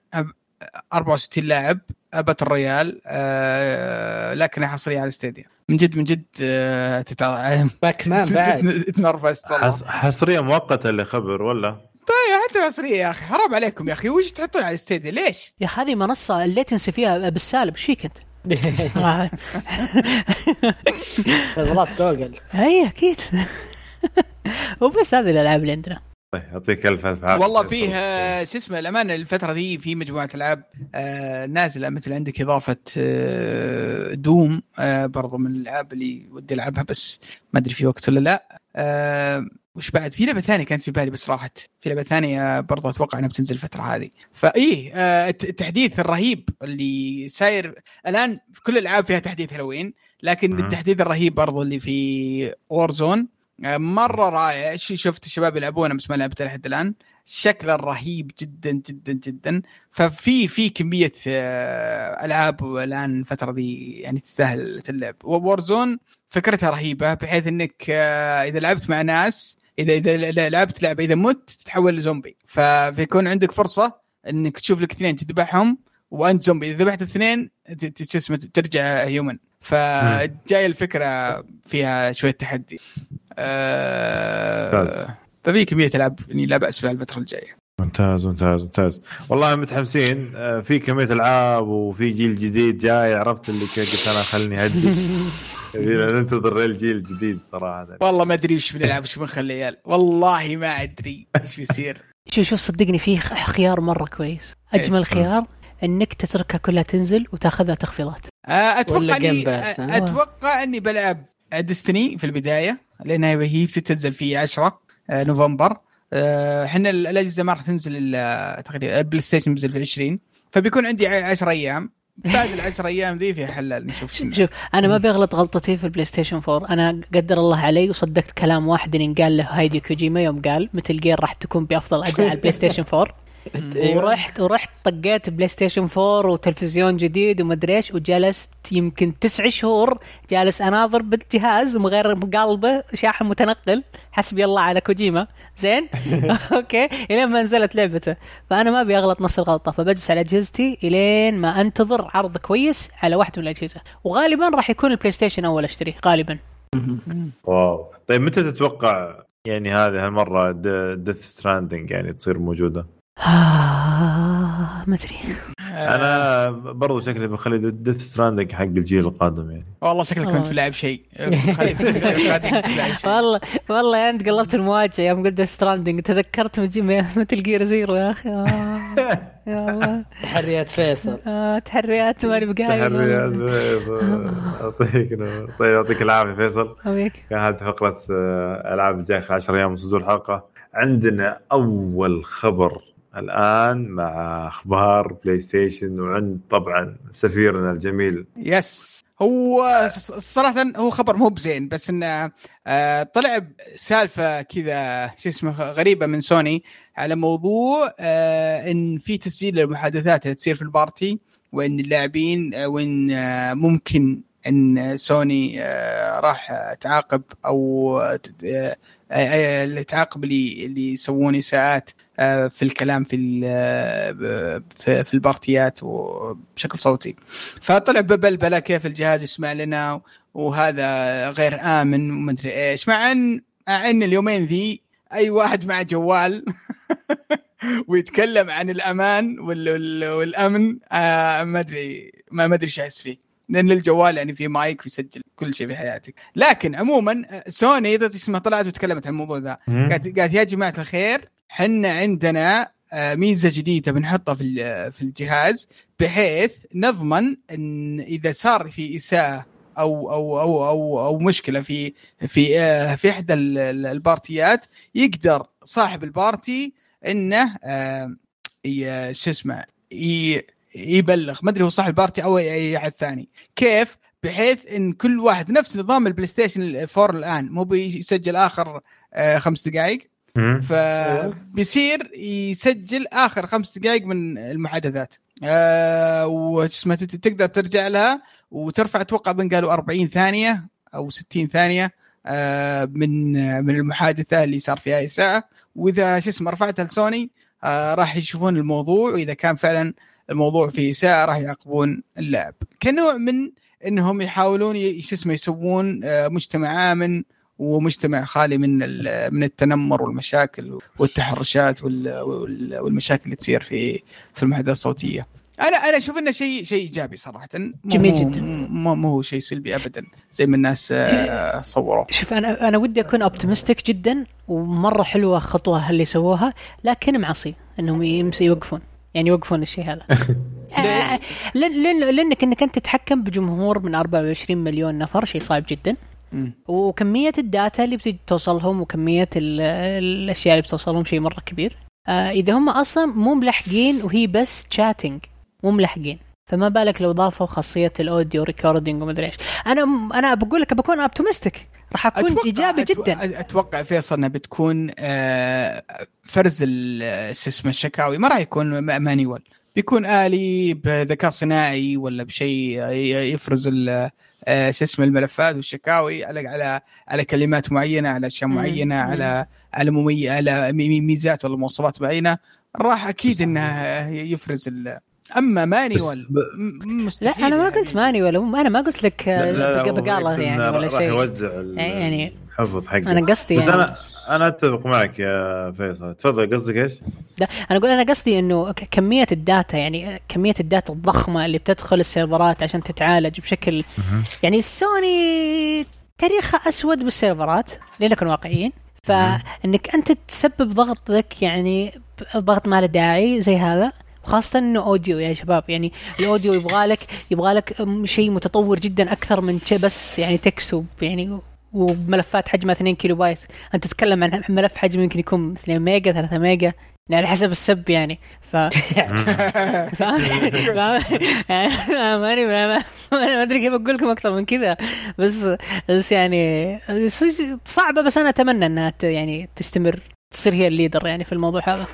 64 لاعب. battle royale آه، لكنها حصريه على Stadia من جد من جد آه، تتع... Pac-Man بعد تنرفزت والله. حص- حصرية مؤقتة اللي خبر ولا؟ طيب حتى حصرية يا أخي. حرام عليكم يا أخي. وش تحطون على ستيديا ليش؟ يا أخي هذه منصة ال latency فيها بالسالب. إيش فيك أنت؟ <laughs> آه. خبرات جوجل. اي أكيد. <laughs> وبس هذه الألعاب اللي عندنا. طيب يعطيك ألف ألف عافية. والله. فيه شو اسمه الأمانة الفترة دي في مجموعة ألعاب آه، نازلة. مثل عندك إضافة آه، دوم آه، برضو من الألعاب اللي ودي ألعبها بس ما أدري في وقت ولا لا. وش بعد؟ في لعبة ثانية كانت في بالي بس راحت. في لعبة ثانية برضو أتوقع إنها بتنزل الفترة هذه. فايه الت- التحديث الرهيب اللي صاير الآن في كل الألعاب فيها تحديث هالوين لكن. التحديث الرهيب برضو اللي في Warzone مرة رائع. شفت الشباب يلعبونه بس ما لعبته لحد الآن. شكله رهيب جدا جدا جدا. ففي في كمية آه، ألعاب الآن الفترة دي يعني تستاهل اللعب Warzone فكرتها رهيبة بحيث إنك آه، إذا لعبت مع ناس إذا إذا لعبت لعبة إذا مت تتحول لزومبي. فبيكون عندك فرصة إنك تشوف لك اثنين تذبحهم وأنت زومبي. إذا ذبحت اسمه ترجع هيومن فجاي الفكرة فيها شوية تحدي. آه ففي كميه العاب يعني لا بأس بها الفترة الجاية. ممتاز ممتاز ممتاز. والله متحمسين. آه، في كمية ألعاب وفي جيل جديد جاي. عرفت اللي قلت أنا خلني هدي <laughs> ننتظر الجيل الجديد صراحة. والله ما أدري وش بنلعب وش بنخلي عيال. والله ما أدري إيش بيصير. <laughs> شوف شوف صدقني فيه خيار مرة كويس. أجمل؟ خيار إنك تتركها كلها تنزل وتاخذها تخفيضات. آه، أتوقع إني Pass، ها؟ أتوقع إني بلعب Destiny في البداية لانها هي بتنزل في 10 آه، نوفمبر. آه، إحنا ال- الأجهزة ما راح تنزل تقريبا البلاي ستيشن بينزل في 20 فبيكون عندي 10 أيام. بعد ال 10 أيام ذي في حلال نشوف شنو. شوف أنا ما بغلط غلطتي في البلاي ستيشن 4 أنا قدر الله علي وصدقت كلام واحد إن قال له هيديو كوجيما يوم قال Metal Gear راح تكون بأفضل أداء على البلاي ستيشن 4 أيوة. ورحت ورحت طقيت بلاي ستيشن 4 وتلفزيون جديد ومدري إيش وجلست يمكن تسع شهور جالس أناظر بالجهاز ومن غير قلبه شاحن متنقل حسبي الله على كوجيما. زين؟ <laughs> أوكي. إلين ما نزلت لعبته. فأنا ما أبي أغلط نفس الغلطة فبجلس على أجهزتي إلين ما أنتظر عرض كويس على واحدة من الأجهزة. وغالبا راح يكون البلاي ستيشن أول أشتريه غالبا. <laughs> واو. طيب متى تتوقع يعني هذه هالمرة Death Stranding يعني تصير موجودة؟ آه، ما أدري. آه، أنا برضو شكلي بخلي Death Stranding حق الجيل القادم يعني. والله شكلك كنت شيء. كنت بلاعب شيء. والله والله أنت قلبت المواجهة يوم قلت Stranding تذكرت من Metal Gear Zero يا أخي. آه، <laughs> يا الله. تحريات فيصل. آه، تحريات ماني بقايل تحريات. فيصل. يعطيك. طيب يعطيك العافية فيصل. كان هذه فقرة آه، ألعاب الجاي خلال 10 أيام من صدور الحلقة. عندنا أول خبر. الآن مع أخبار بلاي ستيشن وعند طبعا سفيرنا الجميل. Yes هو ص- صراحة هو خبر مو بزين بس انه آه، طلع سالفة كذا شو اسمه غريبة من سوني على موضوع آه، إن في تسجيل للمحادثات اللي تصير في ال party وإن اللاعبين آه، وإن ممكن إن سوني راح تعاقب أو آه، اللي اللي يسوون إساءات. آه، في الكلام في ال- آه، في في البارتيات وبشكل صوتي. فطلع ببلبله كيف الجهاز يسمع لنا؟ وهذا غير آمن ومدري إيش. مع أن مع أن اليومين ذي أي واحد مع جوال <laughs> ويتكلم عن الأمان وال- وال- والأمن آه ما أدري ما ما أدري إيش أحس فيه. لأن الجوال يعني فيه مايك ويسجل كل شيء في حياتك. لكن عموما آه، سوني ذات اسمها طلعت وتكلمت عن الموضوع ذا قالت قالت يا جماعة الخير حنا عندنا آه، ميزة جديدة بنحطها في ال- في الجهاز بحيث نضمن إن إذا صار في إساءة أو أو أو أو, أو مشكلة في في آه، في إحدى ال- ال- البارتيات يقدر صاحب ال party إنه آه، شو اسمه يبلغ. ما أدري هو صاحب ال party أو أي أحد ثاني. كيف؟ بحيث إن كل واحد نفس نظام البلاي ستيشن 4 الآن. مو بيسجل آخر آه، خمس دقائق فبيصير يسجل آخر خمس دقائق من المحادثات. آه اسمه تقدر ترجع لها وترفع أتوقع اظن قالوا 40 ثانية أو 60 ثانية آه من من المحادثة اللي صار فيها اساءه وإذا شو اسمه رفعتها لسوني آه راح يشوفون الموضوع وإذا كان فعلا الموضوع فيه اساءه راح يعاقبون اللاعب كنوع من إنهم يحاولون شو اسمه يسوون آه مجتمع آمن ومجتمع خالي من ال- من التنمر والمشاكل والتحرشات وال- وال- والمشاكل اللي تصير في في المحادثات الصوتية. أنا أنا أشوف إنه شيء شيء إيجابي صراحة. مو جميل جداً. مو مو هو شيء سلبي ابدا زي ما الناس آه، صوروه شوف أنا أنا ودي أكون optimistic جدا ومرة حلوة خطوة اللي سووها لكن معصي إنهم يمس يوقفون. يعني يوقفون الشيء هذا. <laughs> آه، لأن لأن لأنك إنك أنت تتحكم بجمهور من 24 مليون نفر شيء صعب جدا. وكمية ال data اللي بتجي توصلهم وكمية ال- الأشياء اللي بتوصلهم شيء مرة كبير. آه إذا هم أصلا مو ملحقين وهي بس chatting مو ملحقين. فما بالك لو ضافوا خاصية ال audio recording ومدري إيش. أنا أنا بقول لك بكون optimistic راح أكون إيجابي أتو- جدا. أتوقع فيصل انها بتكون آه، فرز شو اسمه الشكاوي. ما راح يكون manual. بيكون آلي بذكاء صناعي ولا بشيء ي- يفرز آه، شو اسمه الملفات والشكاوي على على على كلمات معينة على أشياء. معينة. على على ممي على مي- مي- ميزات ولا مواصفات معينة راح أكيد انها يفرز ال- أما مانيوال. ب- م- لا مستحيل أنا ما يعني. قلت ماني ولا أنا ما قلت لك لا- لا- لا، بق- هو بقالة يعني ولا شيء. يوزع ال- يعني الحفظ حقه. أنا قصدي بس يعني. أنا أنا أتفق معك يا فيصل. تفضل قصدك إيش؟ لا أنا أقول أنا قصدي إنه كمية الداتا يعني كمية الداتا الضخمة اللي بتدخل السيرفرات عشان تتعالج بشكل يعني سوني تاريخها أسود بالسيرفرات لنكن واقعيين. فإنك أنت تسبب ضغط لك يعني ضغط ما له داعي زي هذا. خاصة إنه audio يا شباب. يعني ال audio يبغى لك يبغى لك شيء متطور جدا أكثر من بس يعني text يعني وملفات حجمها 2 كيلو بايت أنت تتكلم عن ملف حجمه يمكن يكون 2 ميجا 3 ميجا يعني على حسب ال... يعني. ف <laughs> فاهم؟ يعني ماني ما أدري كيف أقول لكم أكثر من كذا. بس بس يعني صعبة بس أنا أتمنى إنها يعني تستمر. تصير هي الليدر يعني في الموضوع هذا.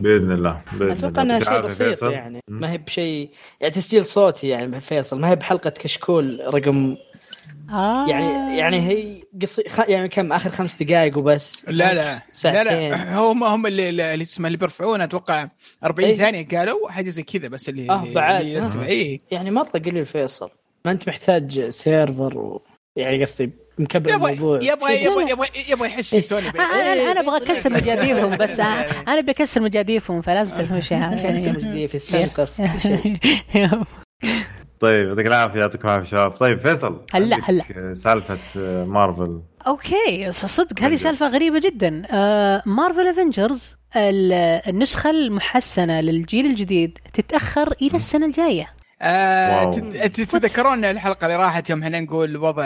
بإذن الله بإذن أتوقع إنها شيء بسيط. يعني. ما هي بشيء يعني تسجيل صوتي يعني فيصل. ما هي بحلقة كشكول رقم آه. يعني يعني هي قصي خ... يعني كم؟ آخر خمس دقائق وبس. لا لا. لا ساعتين. لا هم هم اللي اللي اسمه اللي بيرفعون أتوقع 40 إيه. ثانية قالوا حاجة زي كذا بس اللي اللي- بعد. اللي آه. اي يعني مره قليل فيصل ما أنت محتاج server و... يعني قصدي مكبر يبغى الموضوع. يبغى يبغى يبغى يبغى يحس في سوني. أنا أنا أنا أبغى أكسر مجاديفهم بس. <laughs> أنا أنا بكسر مجاديفهم فلازم تعرفون الشيء هذا. كسر يعني. جديد استنقص. كل <laughs> شيء طيب يعطيك العافية يعطيكم العافية شباب. طيب فيصل هلا، عندك سالفة آه، مارفل. okay صدق هذه Avengers. سالفة غريبة جدا. آه مارفل Avengers النسخة المحسنة للجيل الجديد تتأخر إلى السنة الجاية. آه تتذكرون الحلقة اللي راحت يوم إحنا نقول وضع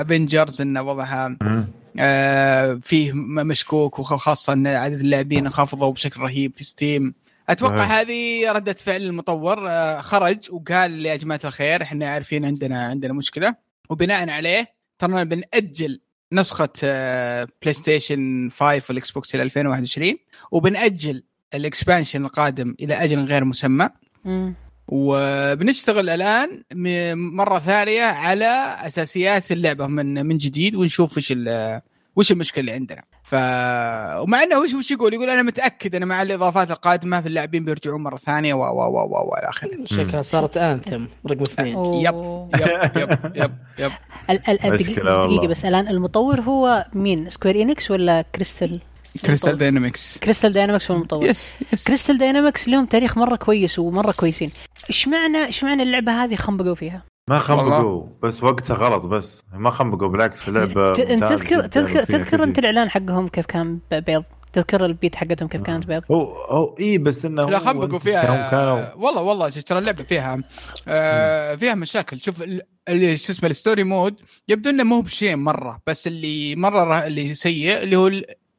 Avengers انه وضعها. آه فيه مشكوك وخاصة إن عدد اللاعبين انخفضوا بشكل رهيب في ستيم أتوقع نعم. هذه ردة فعل المطور آه خرج وقال يا جماعة الخير إحنا عارفين عندنا عندنا مشكلة وبناء عليه ترى بنأجل نسخة آه، بلاي ستيشن 5 والاكس بوكس إلى 2021 وبنأجل ال expansion القادم إلى أجل غير مسمى مم. وبنشتغل الآن م- مرة ثانية على أساسيات اللعبة من من جديد ونشوف وش ال- وش المشكلة اللي عندنا ف ومع إنه وش وش يقول يقول أنا متأكد أنا مع الإضافات القادمة في اللاعبين بيرجعون مرة ثانية و و و و وإلى آخره شكلها صارت أنثم رقم اثنين. يب يب يب يب والله. دقيقة بس الآن المطور هو مين؟ سكوير إنيكس ولا كريستال؟ كريستال داينامكس كريستال داينامكس هو المطور. يس يس كريستال داينامكس لهم تاريخ مرة كويس ومرة كويسين. إيش معنى إيش معنى اللعبة هذه خنبقوا فيها؟ ما خنبقوا بس وقتها غلط بس. ما خنبقوا بالعكس اللعبه ممتازة تذكر تذكر تذكر انت. الإعلان حقهم كيف كان بيض؟ تذكر البيت حقتهم كيف كانت بيض؟ هو هو اي بس إنه لا خنبقوا فيها. كانوا والله والله ترى اللعبة فيها آه فيها مشاكل. شوف ال- اللي شو اسمه الستوري مود يبدو إنه مو بشيء مرة بس اللي مرة ره- اللي سيء اللي هو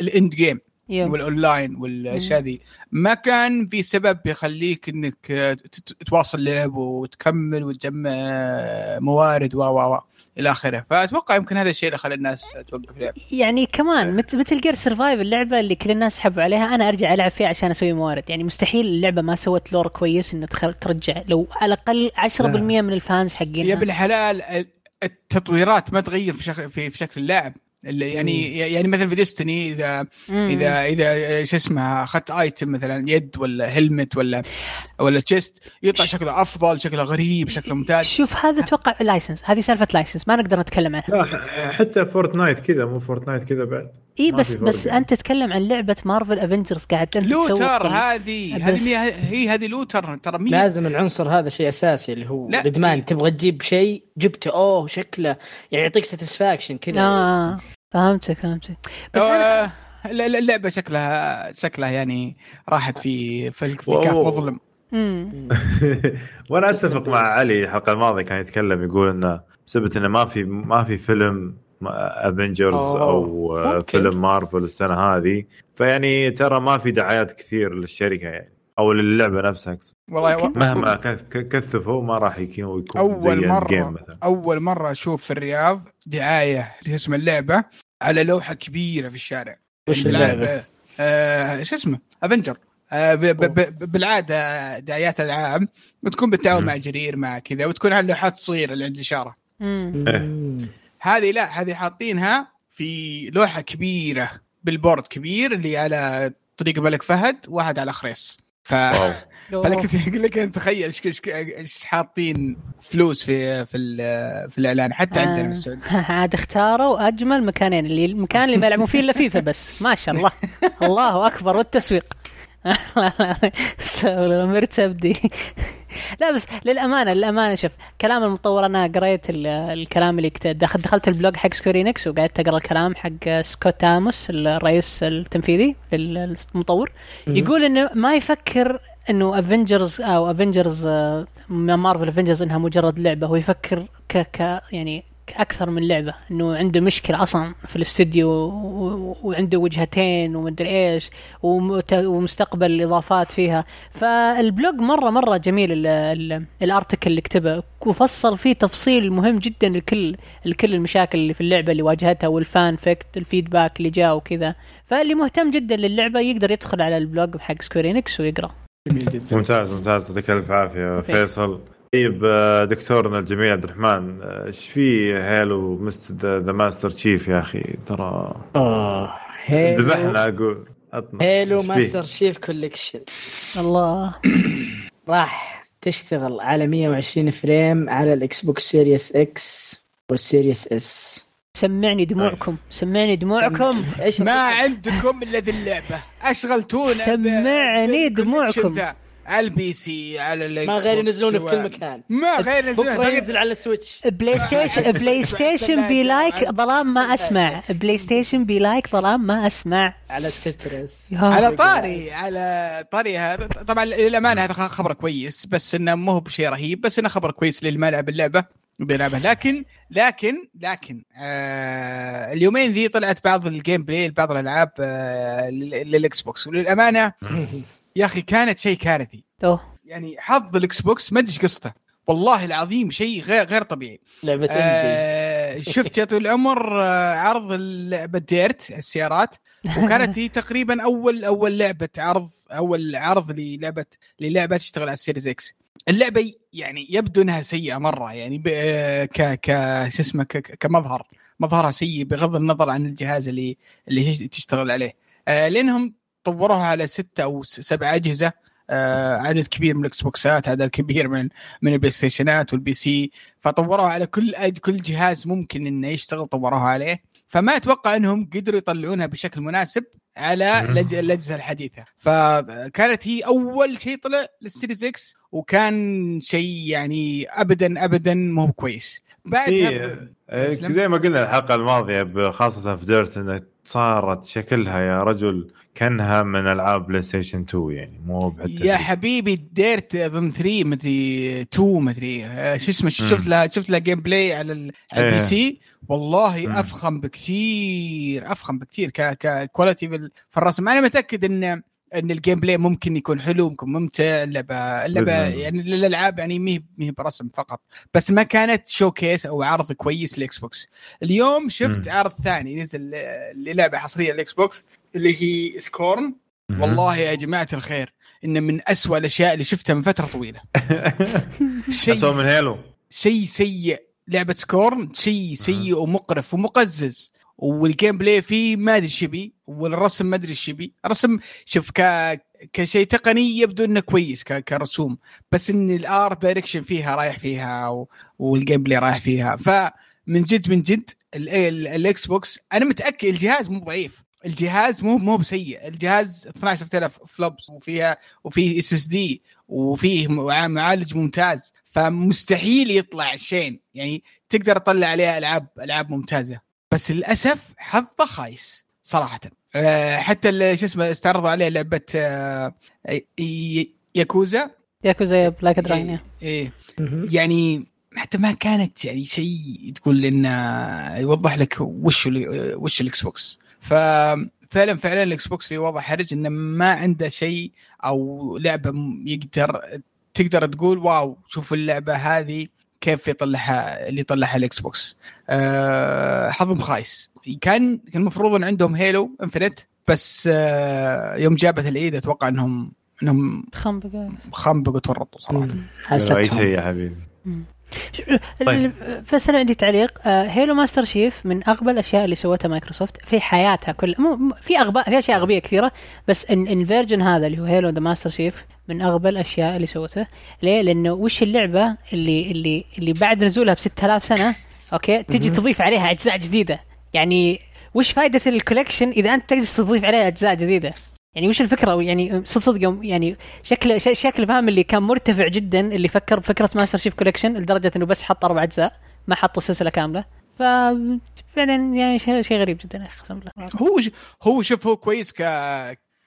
ال end game. والاونلاين والاشياء ذي. ما كان في سبب يخليك إنك تواصل لعب وتكمل وتجمع موارد و و و إلى آخره. فأتوقع يمكن هذا الشيء اللي خلى الناس توقف لعب. يعني كمان مثل مثل Metal Gear Survive اللعبة اللي كل الناس حبوا عليها أنا أرجع ألعب فيها عشان أسوي موارد. يعني مستحيل اللعبة ما سوت lore كويس إنه ترجع. لو على الأقل 10% من ال fans يا حقينها ابن الحلال التطويرات ما تغير في شكل في, شكل اللاعب يعني يعني مثلا في Destiny إذا مم. إذا إذا شو اسمه أخذت item مثلا يد ولا helmet ولا ولا chest يطلع شكله أفضل شكله غريب شكله ممتاز. شوف هذا أتوقع license هذه سالفة license ما نقدر نتكلم عنها. لا حتى فورتنايت كذا مو فورتنايت كذا بعد. إي بس بس يعني. أنت تتكلم عن لعبة مارفل Avengers قاعد looter هذه هذه هي هذه looter ترى مي لازم العنصر هذا شيء أساسي اللي هو لا. الإدمان تبغى تجيب شيء جبته أوه شكله يعني يعطيك satisfaction كذا آه فهمتك فهمتك بس أنا آه، اللعبة شكلها شكلها يعني راحت في في. كهف مظلم. <laughs> وأنا أتفق مع. علي الحلقة الماضية كان يتكلم يقول إنه بسبب إنه ما في ما في فيلم Avengers أوه، أو آه، ممكن. فيلم مارفل السنة هذه فيعني ترى ما في دعايات كثير للشركة يعني أو للعبة نفسها. والله مهما كثفوا ما راح يكون يكون أول زي مرة الجيم مثلا أول مرة أشوف في الرياض دعاية لاسم اللعبة على لوحة كبيرة في الشارع وش بالعادة- اللعبة؟ آه شو اسمه افنجر آه ب- ب- ب- بالعادة دعايات ألعاب بتكون بالتعاون. مع جرير مع كذا وتكون على لوحات صغيره اللي عند الإشارة. هذه لا هذه حاطينها في لوحة كبيرة بالبورد كبير اللي على طريق الملك فهد واحد على خريص. ف <laughs> فلك أقول لك أنت تخيل إيش إيش حاطين فلوس في في ال- في الإعلان حتى عندنا في السعودية. <laughs> عاد اختاروا أجمل مكانين اللي المكان اللي ما يلعبون فيه إلا فيفا بس. <laughs> ما شاء الله. الله أكبر والتسويق. استغفر الله، مرتبدي. لا بس للأمانة للأمانة شوف كلام المطور أنا قريت ال- الكلام اللي دخلت دخلت ال blog حق سكوير إنيكس وقعدت أقرأ الكلام حق سكوت تاموس الرئيس التنفيذي للمطور. يقول إنه ما يفكر إنه Avengers أو Avengers مارفل Avengers إنها مجرد لعبة هو يفكر ك ك يعني أكثر من لعبة إنه عنده مشكلة أصلا في الاستوديو و- وعنده وجهتين ومدري إيش ومت- ومستقبل الإضافات فيها. فال blog مرة مرة جميل ال- ال- ال article اللي كتبه. وفصل فيه تفصيل مهم جدا لكل لكل المشاكل اللي في اللعبة اللي واجهتها والفان فيكت ال feedback اللي جاء وكذا. فاللي مهتم جدا للعبة يقدر يدخل على ال blog حق سكوير إنيكس ويقرأ. جميل جدا. ممتاز ممتاز. يعطيك ألف عافية. فيصل طيب آه، دكتورنا الجميل عبد الرحمن آه، إيش في Halo مستر the Master Chief يا أخي؟ ترى اوه Halo ذبحنا أقول عطنا. Halo؟ Master Chief Collection الله. <coughs> راح تشتغل على 120 frame على الاكس بوكس Series X وال Series S سمعني دموعكم. سمعني دموعكم. إيش ما عندكم إلا ذي اللعبة. أشغلتونا سمعني دموعكم. على ال PC على الاكس ما غير بوكس ينزلونه في كل مكان. ما غير ينزلونه. بكرة ينزل على السويتش. بلاي ستيشن <laughs> بلاي Station <laughs> be like ظلام ما أسمع. PlayStation be like ظلام ما أسمع. على التترس يا على طاري على طاري هذا. طبعا للأمانة هذا خبر كويس بس إنه مو هو بشيء رهيب بس إنه خبر كويس للي ما لعب اللعبة. وبيلعبها لكن لكن لكن آه اليومين ذي طلعت بعض ال gameplay لبعض الألعاب آه لل- لل Xbox. وللأمانة <laughs> يا أخي كانت شيء كارثي. أوه. يعني حظ ال Xbox ما أدري قصته. والله العظيم شيء غير غير طبيعي. لعبة آه شفت يا طويل العمر آه عرض لعبه Dirt السيارات. وكانت هي تقريبا اول أول لعبة عرض أول عرض للعبه للعبة تشتغل على ال Series X اللعبة يعني يبدو إنها سيئة مرة. يعني ب... ك ك شو اسمه كمظهر. مظهرها سيء بغض النظر عن الجهاز اللي اللي تشتغل عليه. آه لأنهم طوروها على ستة أو سبع أجهزة. آه عدد كبير من ال Xboxات عدد كبير من من ال PlayStationات وال PC. فطوروها على كل أج- كل جهاز ممكن إنه يشتغل طوروها عليه. فما أتوقع إنهم قدروا يطلعونها بشكل مناسب على الأجهزة الحديثة. فكانت هي أول شيء طلع لل Series X وكان شيء يعني ابدا ابدا مو كويس. بعدها إيه،. زي ما قلنا الحلقة الماضية خاصة في Dirt انها صارت شكلها يا رجل كانها من ألعاب PlayStation 2 يعني مو بحتى يا حبيبي Dirt اظن 3 مدري 2 مدري آه، شو اسمه شفت لها شفت لها gameplay على على ال PC إيه؟ والله مم. أفخم بكثير أفخم بكثير ك quality في الرسم أنا متأكد ان إن ال gameplay ممكن يكون حلو ممكن ممتع اللعبه اللعبه يعني الالعاب يعني مي مي برسم فقط. بس ما كانت showcase أو عرض كويس لل Xbox. اليوم شفت مم. عرض ثاني نزل آه، للعبه حصرية لل Xbox. اللي هي Scorn. والله يا جماعة الخير إن من أسوأ الأشياء اللي شفتها من فترة طويلة. <laughs> شيء اسوء من Halo. شيء سيء. لعبة Scorn شيء سيء ومقرف ومقزز. وال gameplay فيه ما أدري شبي والرسم ما أدري شبي الرسم شوف ك كشيء تقني يبدو إنه كويس ك... كرسوم. بس إن ال art direction فيها رايح فيها و... وال gameplay رايح فيها. فمن جد من جد ال- ال- ال Xbox أنا متأكد الجهاز مو ضعيف. الجهاز مو مو بسيء. الجهاز 12000 flops وفيها وفيه SSD وفيه مع- معالج ممتاز. فمستحيل يطلع شين. يعني تقدر تطلع عليه ألعاب ألعاب ممتازة. بس للأسف حظه خايس صراحة. أه حتى ال- شو اسمه استعرضوا عليه لعبة أه ي- Yakuza. Yakuza Like a Dragon إيه مهم. يعني حتى ما كانت يعني شيء تقول انه يوضح لك وش وش ال Xbox. ففعلا فعلا ال Xbox في وضع حرج إنه ما عنده شيء أو لعبة يقدر تقدر تقول wow شوف اللعبة هذه كيف يطلعها اللي يطلعها ال Xbox أه حظهم خايس. كان كان المفروض إن عندهم Halo Infinite بس أه يوم جابت العيد أتوقع إنهم إنهم خنبقة. خنبقوا تورطوا صراحة. مم. أي شيء يا حبيبي. طيب. بس أنا عندي تعليق. Halo Master Chief من اغبى الاشياء اللي سوتها مايكروسوفت في حياتها كل مو في اغباء في أشياء غبيه كثيرة بس ان ال version هذا اللي هو Halo The Master Chief من اغبى الاشياء اللي سوتها ليه؟ لأنه وش اللعبة اللي اللي اللي بعد نزولها ب 6000 سنة okay تجي تضيف عليها أجزاء جديدة. يعني وش فائده ال collection إذا أنت تقدر تضيف عليها أجزاء جديدة؟ يعني وش الفكرة؟ يعني صدق صدق يوم يعني شكل شكل فاهم اللي كان مرتفع جدا اللي فكر بفكره Master Chief Collection لدرجة إنه بس حط أربع أجزاء ما حط السلسلة كاملة. ف بعدين يعني شيء شيء غريب جدا أقسم بالله. هو ش- هو شوف هو كويس ك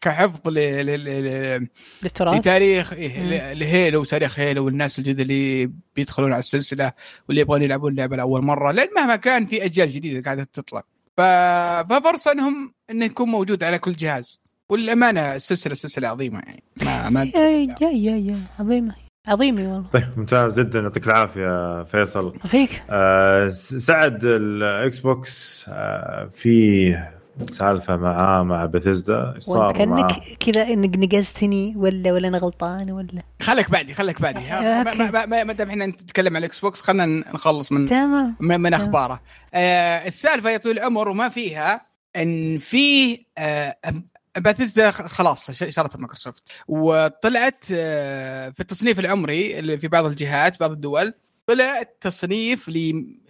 كحفظ ل... ل... ل... للتراث. لتاريخ إيه. ل- ل Halo وتاريخ Halo والناس الجدد اللي بيدخلون على السلسلة واللي يبغون يلعبون اللعبة لأول مرة لأن مهما كان في أجيال جديدة قاعدة تطلع. ف... ففرصة انهم إنه يكون موجود على كل جهاز. والأمانة السلسله سلسلة عظيمة يعني. ما ما يا يا يا عظيمة. عظيمة والله. طيب ممتاز جدا. يعطيك العافية فيصل. فيك. آه سعد ال Xbox آه في سالفة معاه مع بثزدا وانت صار معاه؟ كانك كذا إنك نقزتني ولا ولا أنا غلطان ولا؟ خليك بعدي خليك بعدي. ما- ما- ما ما دام إحنا نتكلم عن الإكس بوكس خلينا نخلص من تمام. من, من أخباره. آه السالفة يا طويل العمر وما فيها إن في آه باثيسدا خلاص شرت مايكروسوفت. وطلعت آه في التصنيف العمري اللي في بعض الجهات بعض الدول طلع تصنيف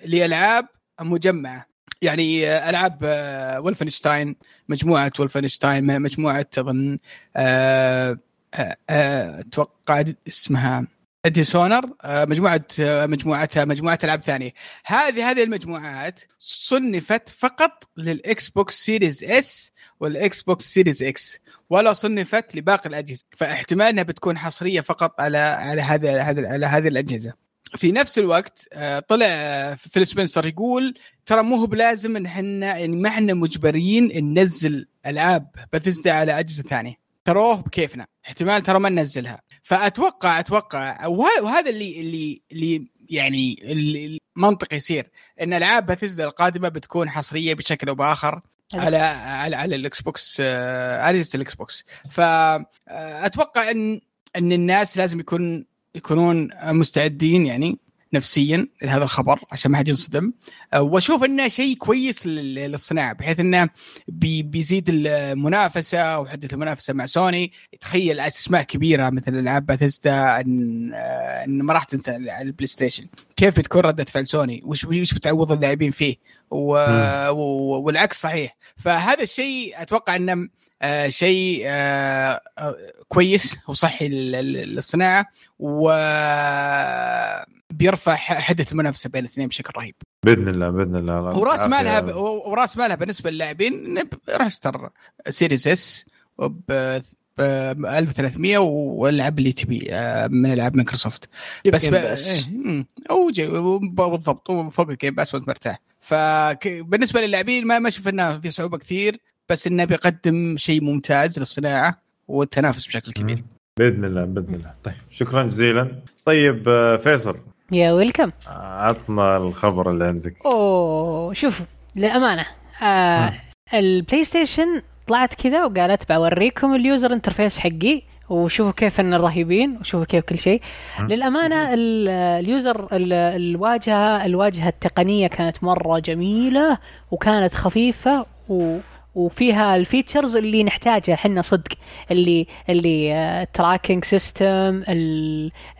لألعاب مجمعة. يعني آه، ألعاب آه، Wolfenstein مجموعة Wolfenstein مجموعة أظن آه، آه، آه، أتوقع اسمها Dishonored مجموعة آه، مجموعتها مجموعة ألعاب ثانية. هذه هذه المجموعات صنفت فقط لل Xbox Series S وال Xbox Series X ولا صنفت لباقي الأجهزة. فاحتمال إنها بتكون حصرية فقط على على هذا هذا على هذه الأجهزة. في نفس الوقت آه، طلع آه، فيل سبنسر يقول ترى مو هو بلازم إن إحنا يعني ما إحنا مجبرين ننزل ألعاب بثزدا على أجهزة ثانية. تروه بكيفنا. احتمال ترى ما ننزلها. فأتوقع أتوقع وه- وهذا اللي اللي اللي يعني اللي المنطق يصير. إن ألعاب بثزدا القادمة بتكون حصرية بشكل أو بآخر على على على ال Xbox آه، اجهزه ال Xbox فاتوقع إن إن الناس لازم يكون يكونون مستعدين يعني. نفسيا لهذا الخبر عشان ما حد ينصدم. آه، وأشوف إنه شيء كويس لل- للصناعة بحيث إنه بي بيزيد المنافسة وحده المنافسة مع سوني. تخيل أسماء كبيرة مثل ألعاب باثيستا ان إن ما راح تنزل على ال PlayStation كيف بتكون ردة فعل سوني؟ وش وش بتعوض اللاعبين فيه؟ و... و... والعكس صحيح. فهذا الشيء أتوقع إنه آه شيء آه آه كويس وصحي لل- لل- للصناعة وبيرفع حدة المنافسه بين الاثنين بشكل رهيب بإذن الله بإذن الله الله وراس مالها. ب... وراس مالها بالنسبة للاعبين اشتر Series S ب ب 1300 والعب اللي تبي من ألعاب مايكروسوفت بس. بس إيه،. أو جي بالضبط وفوق ال Game Pass وأنت مرتاح فبالنسبه للاعبين ما ما انه في صعوبة كثير بس إنه بيقدم شيء ممتاز للصناعة والتنافس بشكل كبير. بإذن الله بإذن الله. طيب شكرا جزيلا. طيب آه، فيصل. يا Welcome. عطنا الخبر اللي عندك. أوه شوف للأمانة آه ال PlayStation طلعت كذا وقالت بوريكم ال user interface حقي وشوفوا كيف إن رهيبين وشوفوا كيف كل شيء. للأمانة ال- ال user ال- الواجهة الواجهة التقنية كانت مرة جميلة وكانت خفيفة و وفيها ال features اللي نحتاجها. إحنا صدق اللي اللي tracking system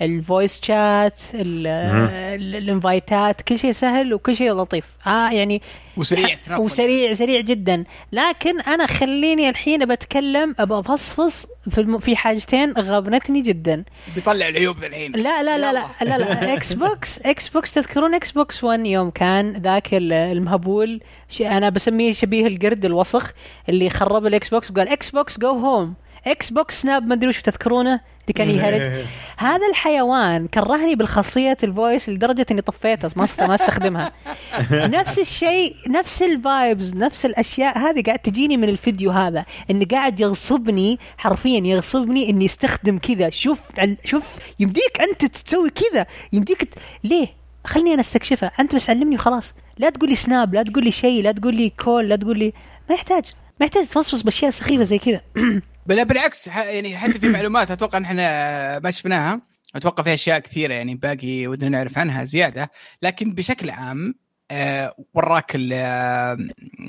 ال voice chat ال invite ات كل شيء سهل وكل شيء لطيف. آه يعني وسريع. وسريع سريع جدا. لكن أنا خليني الحين بتكلم ابى أفصفص في الم... في حاجتين غابنتني جدا. بيطلع العيوب الحين. لا لا لا لا لا, لا. X box Xbox تذكرون Xbox 1 يوم كان ذاك ال- المهبول ش... أنا بسميه شبيه القرد الوسخ اللي خرب ال Xbox وقال Xbox go home Xbox snap ما أدري وش تذكرونه. اللي كان يهرج. هذا الحيوان كرهني بالخاصية ال voice لدرجة إني طفيته ما ما أستخدمها. <laughs> نفس الشيء نفس ال vibes نفس الأشياء هذه قاعد تجيني من الفيديو هذا انه قاعد يغصبني حرفيا يغصبني إني أستخدم كذا. شوف شوف يمديك أنت تسوي كذا. يمديك ت... ليه؟ خلني أنا أستكشفها. أنت بس علمني وخلاص. لا تقول لي سناب لا تقول لي شيء لا تقول لي كول لا تقول لي ما يحتاج. ما يحتاج تفصفص بأشياء سخيفة زي كذا. <coughs> بلا بالعكس يعني حتى في معلومات أتوقع إن إحنا ما شفناها. أتوقع في أشياء كثيرة يعني باقي ودنا نعرف عنها زيادة. لكن بشكل عام آه وراك ال آه،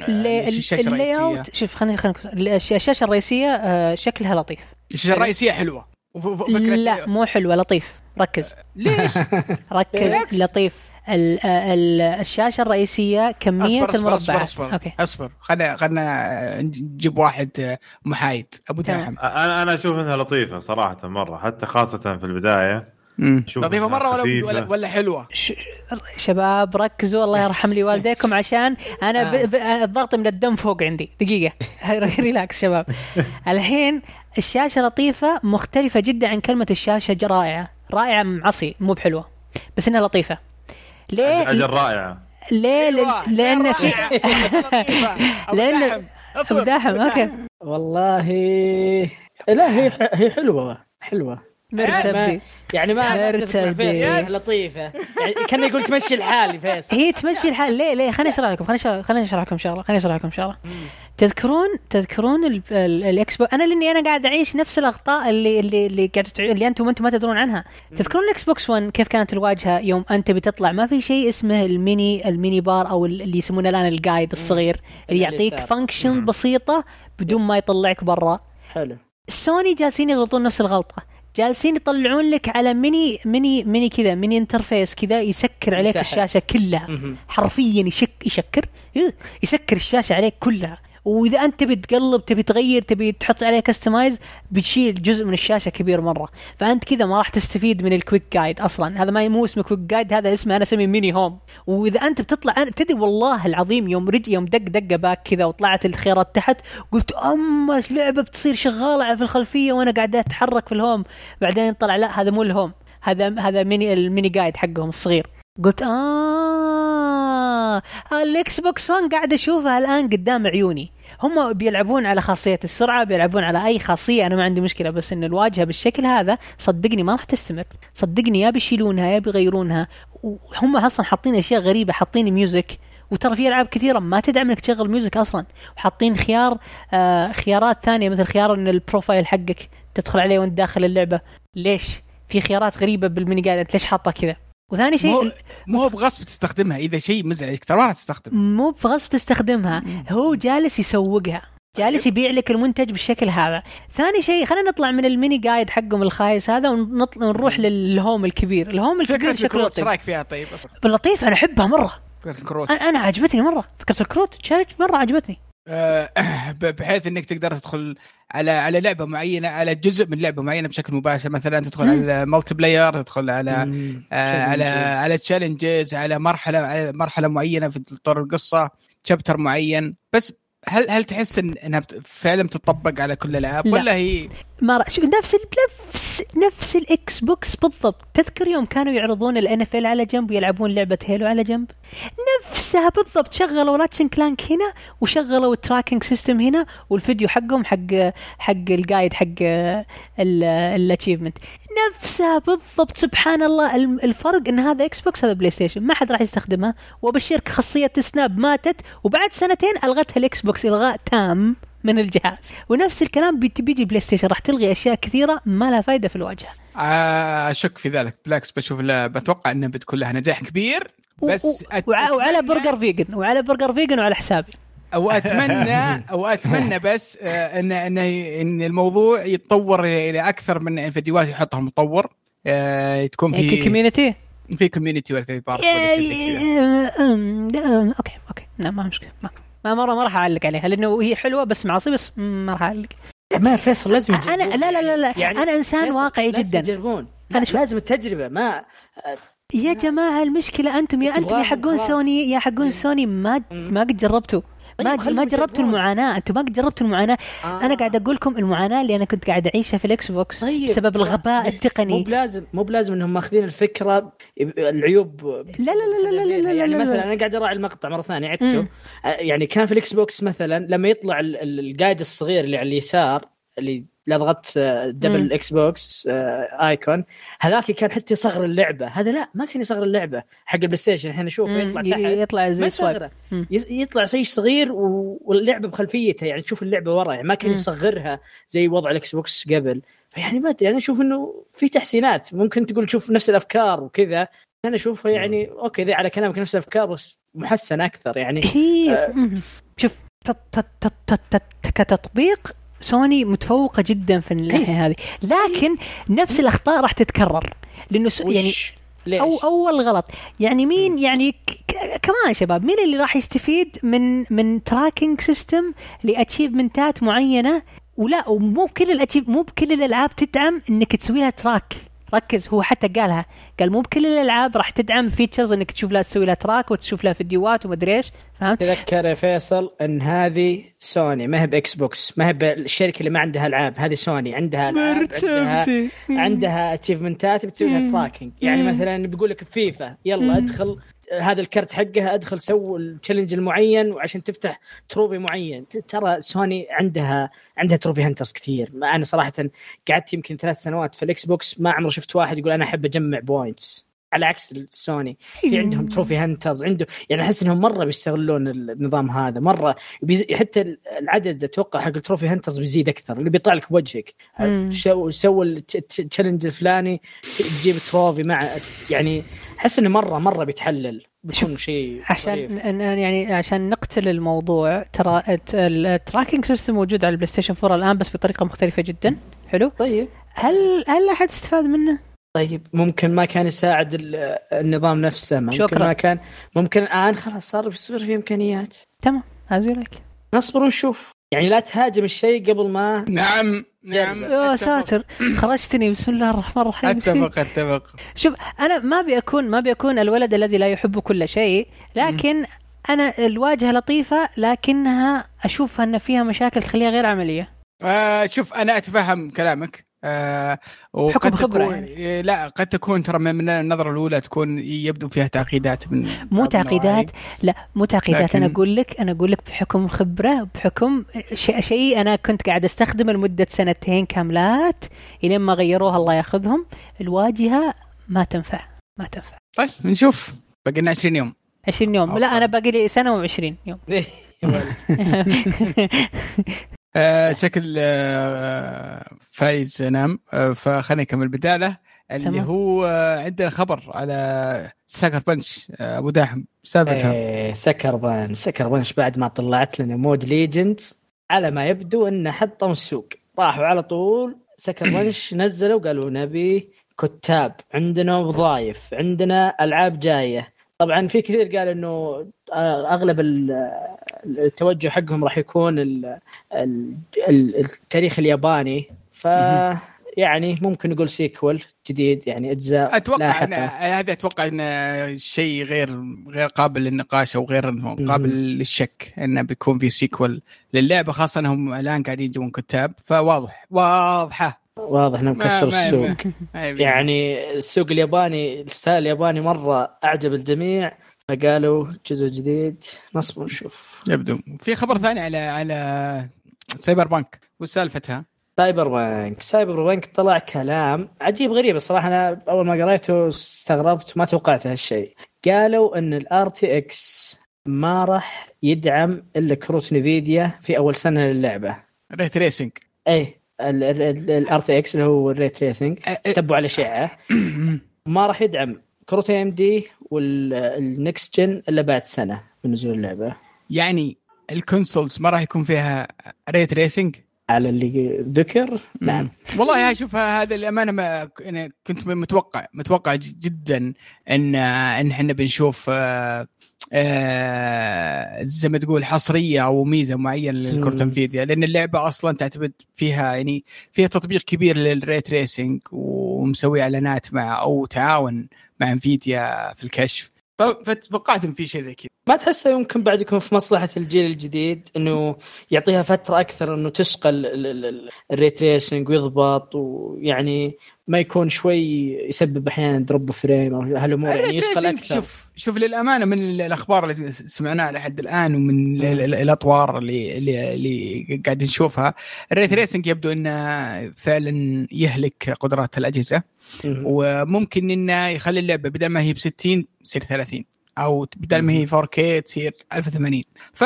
اللي- الشاشة الرئيسية. شوف خليني خليني الش- الشاشة الرئيسية آه، شكلها لطيف. الشاشة الرئيسية حلوة. لا مو حلوة لطيف. ركز. ليش؟ <laughs> ركز. لطيف. ال ال الشاشة الرئيسية كمية أصبر أصبر المربعات أصبر أصبر. أوكي. أصبر. خلنا خلنا نجيب واحد آه، محايد. أبو. داحم أنا أنا أشوف إنها لطيفة صراحة مرة حتى خاصة في البداية. لطيفة مرة ولا. ولا, ولا حلوة؟ ش- شباب ركزوا. الله يرحم لي والديكم <laughs> عشان أنا ب... ب... الضغط من الدم فوق عندي. دقيقة. <laughs> Relax شباب. الحين الشاشة لطيفة مختلفة جدا عن كلمة الشاشة رائعة. رائعة معصي مو بحلوة بس إنها لطيفة. ليه أجل رائعه ليه أيوة، لأن- لأن في داحم، أبو أصبر. داحم okay. والله لا هي هي حلوة حلوة. مرتبي يعني ما مرتبي. لطيفة. يعني كان يقول تمشي الحال فيصل. هي تمشي الحال. ليه ليه خليني أشرح لكم خليني أشرح خليني أشرح لكم شغله خليني أشرح لكم شغله تذكرون تذكرون ال- ال- ال Xbox أنا لأني أنا قاعد أعيش نفس الأخطاء اللي اللي اللي قاعد اللي أنتم أنتم ما تدرون عنها. تذكرون ال Xbox 1 كيف كانت الواجهة يوم أنت بتطلع؟ ما في شيء اسمه ال mini ال mini bar أو ال- اللي يسمونه الآن ال guide الصغير اللي يعطيك. function بسيطة بدون ما يطلعك برا. حلو. سوني جالسين يغلطون نفس الغلطة. جالسين يطلعون لك على mini mini mini كذا mini interface كذا يسكر عليك تحت. الشاشة كلها. حرفيا يسك يسكر. إيه، يسكر الشاشة عليك كلها. وإذا أنت تبي تقلب تبي تغير تبي تحط عليه customize بتشيل جزء من الشاشة كبير مرة. فأنت كذا ما راح تستفيد من ال quick guide أصلا. هذا ما مو اسمه quick guide هذا اسمه أنا أسميه mini home وإذا أنت بتطلع أنا تدري والله العظيم يوم رج يوم دق دقه back كذا وطلعت الخيارات تحت قلت أما لعبة بتصير شغالة في الخلفية وأنا قاعد أتحرك في ال home بعدين طلع لا هذا مو ال home هذا هذا mini ال mini guide حقهم الصغير. قلت آه ال Xbox 1 قاعد أشوفها الآن قدام عيوني. هم بيلعبون على خاصية السرعة بيلعبون على أي خاصية. أنا ما عندي مشكلة بس إن الواجهة بالشكل هذا صدقني ما راح تستمر. صدقني يا بيشيلونها يا بيغيرونها. وهم أصلا حاطين أشياء غريبة حاطين music وترى في ألعاب كثيرة ما تدعم إنك تشغل music أصلا. وحاطين خيار آه خيارات ثانية مثل خيار إن ال profile حقك تدخل عليه وأنت داخل اللعبة. ليش؟ في خيارات غريبة بال mini guide أنت ليش حاطة كذا؟ وثاني مو شيء مو بغصب تستخدمها. إذا شيء مزعجك ترى ما راح تستخدم مو بغصب تستخدمها هو جالس يسوقها. جالس يبيع لك المنتج بالشكل هذا. ثاني شيء خلينا نطلع من ال mini guide حقهم الخايس هذا ونطلع ونروح لل home الكبير. ال home الكبير فكرة شكله الكروت إيش لطيف. رأيك فيها؟ طيب لطيف أنا أحبها مرة. فكرة الكروت. أنا عجبتني مرة. فكرة الكروت شايف مرة عجبتني. <clears throat> بحيث إنك تقدر تدخل على على لعبة معينة على جزء من لعبة معينة بشكل مباشر مثلا تدخل مم. على multiplayer تدخل على مم. آه على. على challenges على مرحله على مرحلة معينة في طور القصة chapter معين بس هل هل تحس إن إنها فعلا بتطبق على كل الألعاب؟ لا. ولا هي ما رأ... شوف نفس ال... نفس نفس ال Xbox بالضبط. تذكر يوم كانوا يعرضون ال NFL على جنب ويلعبون لعبة Halo على جنب؟ نفسها بالضبط. شغلوا Ratchet and Clank هنا وشغلوا ال tracking system هنا والفيديو حقهم حق حق ال guide حق ال achievement نفسها بالضبط. سبحان الله الفرق إن هذا Xbox هذا PlayStation ما حد راح يستخدمها. وأبشرك خاصية Snap ماتت وبعد سنتين ألغتها ال Xbox إلغاء تام من الجهاز. ونفس الكلام بيجي PlayStation راح تلغي أشياء كثيرة ما لها فائده في الواجهة. آه، أشك في ذلك. بالعكس بشوف لا بتوقع إنها بتكون لها نجاح كبير. بس و- و- وع- وعلى برجر فيجن وعلى برجر فيجن وعلى حسابي. واتمنى <laughs> واتمنى بس آه، ان ان إن الموضوع يتطور إلى أكثر من فيديوهات يحطها المطور آه، تكون في كوميونتي في كوميونتي ولا ثيرد بارتي أوكي أوكي. لا ما مشكلة. ما ما مره ما راح أعلق عليها لأنه هي حلوة بس معصي بس ما راح أعلق. ما فيصل لازم أنا لا لا لا, لا. يعني أنا إنسان واقعي لازم جدا. يجربون. أنا أنا شو- لازم التجربه ما يا جماعة المشكلة أنتم يا أنتم يا حقون. سوني يا حقون سوني ما ما قد جربتوا. ما خلهم ما جربتوا. المعاناة أنتم ما جربتوا المعاناة آه. أنا قاعد أقول لكم المعاناة اللي أنا كنت قاعد أعيشها في ال Xbox طيب بسبب ترى- الغباء مو التقني بلازم مو بلازم إنهم ماخذين الفكرة العيوب لا لا لا لا لا لا لا يعني لا لا. مثلا أنا قاعد أراعي المقطع مرة ثانية عدته. آه، يعني كان في ال Xbox مثلا لما يطلع ال- ال- ال guide الصغير اللي على اليسار اللي لا ضغطت. double Xbox icon هذاك كان حتى يصغر اللعبة. هذا لا ما كان يصغر اللعبة. حق ال PlayStation الحين اشوفه يطلع تحت. يطلع زي swipe. يس- يطلع شيء صغير واللعبة بخلفيته. يعني تشوف اللعبة ورا. يعني ما كان. يصغرها زي وضع ال Xbox قبل. فيعني ما أدري. أنا أشوف إنه في تحسينات. ممكن تقول تشوف نفس الأفكار وكذا. أنا أشوفها يعني okay ذي على كلامك نفس الأفكار بس محسن أكثر. يعني هي آه. شوف تط- تط- تط- تط- تط- كتطبيق سوني متفوقة جدا في الناحيه هذه. لكن نفس الأخطاء راح تتكرر. لأنه يعني ليش؟ أو أول غلط. يعني مين يعني كمان شباب مين اللي راح يستفيد من من tracking system ل achievement ات معينه ولا ومو بكل ال achieve مو بكل الألعاب تدعم إنك تسوي لها track ركز هو حتى قالها قال مو بكل الألعاب راح تدعم features إنك تشوف لها تسوي لها track وتشوف لها فيديوهات ومدري إيش فهمت؟ تذكر يا فيصل إن هذه سوني ما هي ب Xbox ما هي بالشركة اللي ما عندها ألعاب هذه سوني عندها ألعاب عندها عندها achievement ات بتسوي لها. tracking يعني مم. مثلا بيقول لك فيفا يلا مم. ادخل هذا الكرت حقها أدخل سو ال challenge المعين وعشان تفتح trophy معين. ترى سوني عندها عندها trophy hunters كثير. ما أنا صراحة قعدت يمكن ثلاث سنوات في ال Xbox ما عمري شفت واحد يقول أنا أحب أجمع points على عكس السوني في عندهم trophy hunters عنده يعني أحس إنهم مرة بيستغلون النظام هذا. مرة بيز... حتى العدد أتوقع حق ال trophy hunters بيزيد أكثر اللي بيطلع لك بوجهك. سو سوى ال challenge الفلاني تجيب trophy مع يعني أحس إنه مره مرة بيتحلل بيكون شيء عشان يعني عشان نقتل الموضوع ترى الت- ال tracking system موجود على ال PlayStation 4 الآن بس بطريقة مختلفة جدا. حلو؟ طيب. هل هل أحد استفاد منه؟ طيب ممكن ما كان يساعد ال- النظام نفسه ممكن شكراً. ما كان ممكن الآن خلاص صار بيصير في إمكانيات. تمام يا ليت نصبر ونشوف. يعني لا تهاجم الشيء قبل ما نعم نعم. يا. ساتر. خرجتني بسم الله الرحمن الرحيم. أتفق أتفق. شوف أنا ما أبي اكون ما أبي أكون الولد الذي لا يحب كل شيء لكن أنا الواجهة لطيفة لكنها اشوفها أن فيها مشاكل تخليها غير عملية. آه شوف أنا أتفهم كلامك. آه وقد بحكم خبرة تكون يعني. لا قد تكون ترى من النظرة الأولى تكون يبدو فيها تعقيدات من مو تعقيدات. لا مو تعقيدات. لكن- أنا أقول لك أنا أقول لك بحكم خبرة بحكم شيء شيء أنا كنت قاعد أستخدمه لمدة سنتين كاملات إلين ما غيروها الله ياخذهم. الواجهة ما تنفع ما تنفع. طيب نشوف. باقي لنا 20 يوم. 20 يوم. لا أوكي. أنا باقي لي سنة و20 يوم. <laughs> <laughs> آه شكل آه فايز نام آه فخلينا نكمل بدالة اللي تمام. هو آه عندنا خبر على ساكر بنش آه أبو داحم سالفتها إيه سكر بان Sucker Punch بعد ما طلعت لنا mode Legends على ما يبدو إنه حطوا السوق. راحوا على طول Sucker <clears throat> Punch نزلوا قالوا نبي كتاب عندنا وظايف عندنا ألعاب جاية. طبعا في كثير قال إنه آه، أغلب ال- التوجه حقهم راح يكون ال- ال- ال- التاريخ الياباني. ف يعني ممكن نقول sequel جديد يعني أجزاء أتوقع هذا أتوقع انه شيء غير غير قابل للنقاش أو غير إنه قابل للشك إنه بيكون في sequel للعبة خاصة إنهم الآن قاعدين يجيبون كتاب. فواضح واضحة. واضح كسروا ما- السوق. يعني السوق الياباني ال style الياباني مرة أعجب الجميع. فقالوا جزء جديد نصبر نشوف يبدو. في خبر ثاني على على Cyberpunk. وش سالفتها؟ Cyberpunk. Cyberpunk طلع كلام عجيب غريب. الصراحة أنا أول ما قريته استغربت ما توقعت هالشيء. قالوا إن ال RTX ما راح يدعم إلا كروت Nvidia في أول سنة للعبة. Ray tracing إيه. ال RTX اللي هو ال ray tracing تتبع الأشعة. ما راح يدعم. كروت AMD وال next gen إلا بعد سنة من نزول اللعبة. يعني ال consoles ما راح يكون فيها ray tracing على اللي ذكر نعم. والله شوف هذا الأمانة ما أنا كنت متوقع متوقع جدا إن إن إحنا بنشوف آه، آه، زي ما تقول حصرية أو ميزة معينة لكروت Nvidia لأن اللعبة أصلا تعتمد فيها يعني فيها تطبيق كبير لل ray tracing ومسوي إعلانات مع أو تعاون مع Nvidia في الكشف فتوقعت إن في شيء زي كذا ما تحسه يمكن بعد يكون في مصلحة الجيل الجديد إنه يعطيها فترة أكثر إنه تصقل ال- ال- ال- ال ray tracing ويضبط ويعني ما يكون شوي يسبب أحيانا drop frame أو هالأمور يعني ray tracing أكثر شوف شوف للأمانة من ال- الأخبار اللي سمعناها لحد الآن ومن ال- ال- الأطوار اللي اللي, اللي قاعد نشوفها ال ray tracing يبدو إنه فعلا يهلك قدرات الأجهزة. مم. وممكن إنه يخلي اللعبة بدل ما هي ب 60 تصير 30 أو بدل ما هي 4K تصير 1080 ف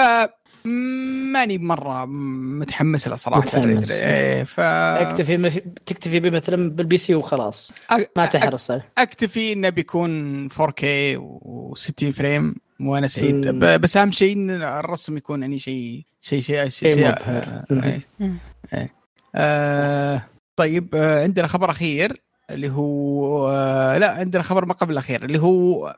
ماني مرة متحمس له صراحة متحمس. إيه، ف أكتفي مث- تكتفي به مثلا بال PC وخلاص ما تحرص عليه أكتفي إنه بيكون 4K و60 frame وأنا سعيد. ب- بس أهم شيء إن الرسم يكون يعني شيء شيء شيء شيء, شيء. آه،. إيه. آه طيب آه عندنا خبر أخير اللي هو آه لا عندنا خبر ما قبل الأخير اللي هو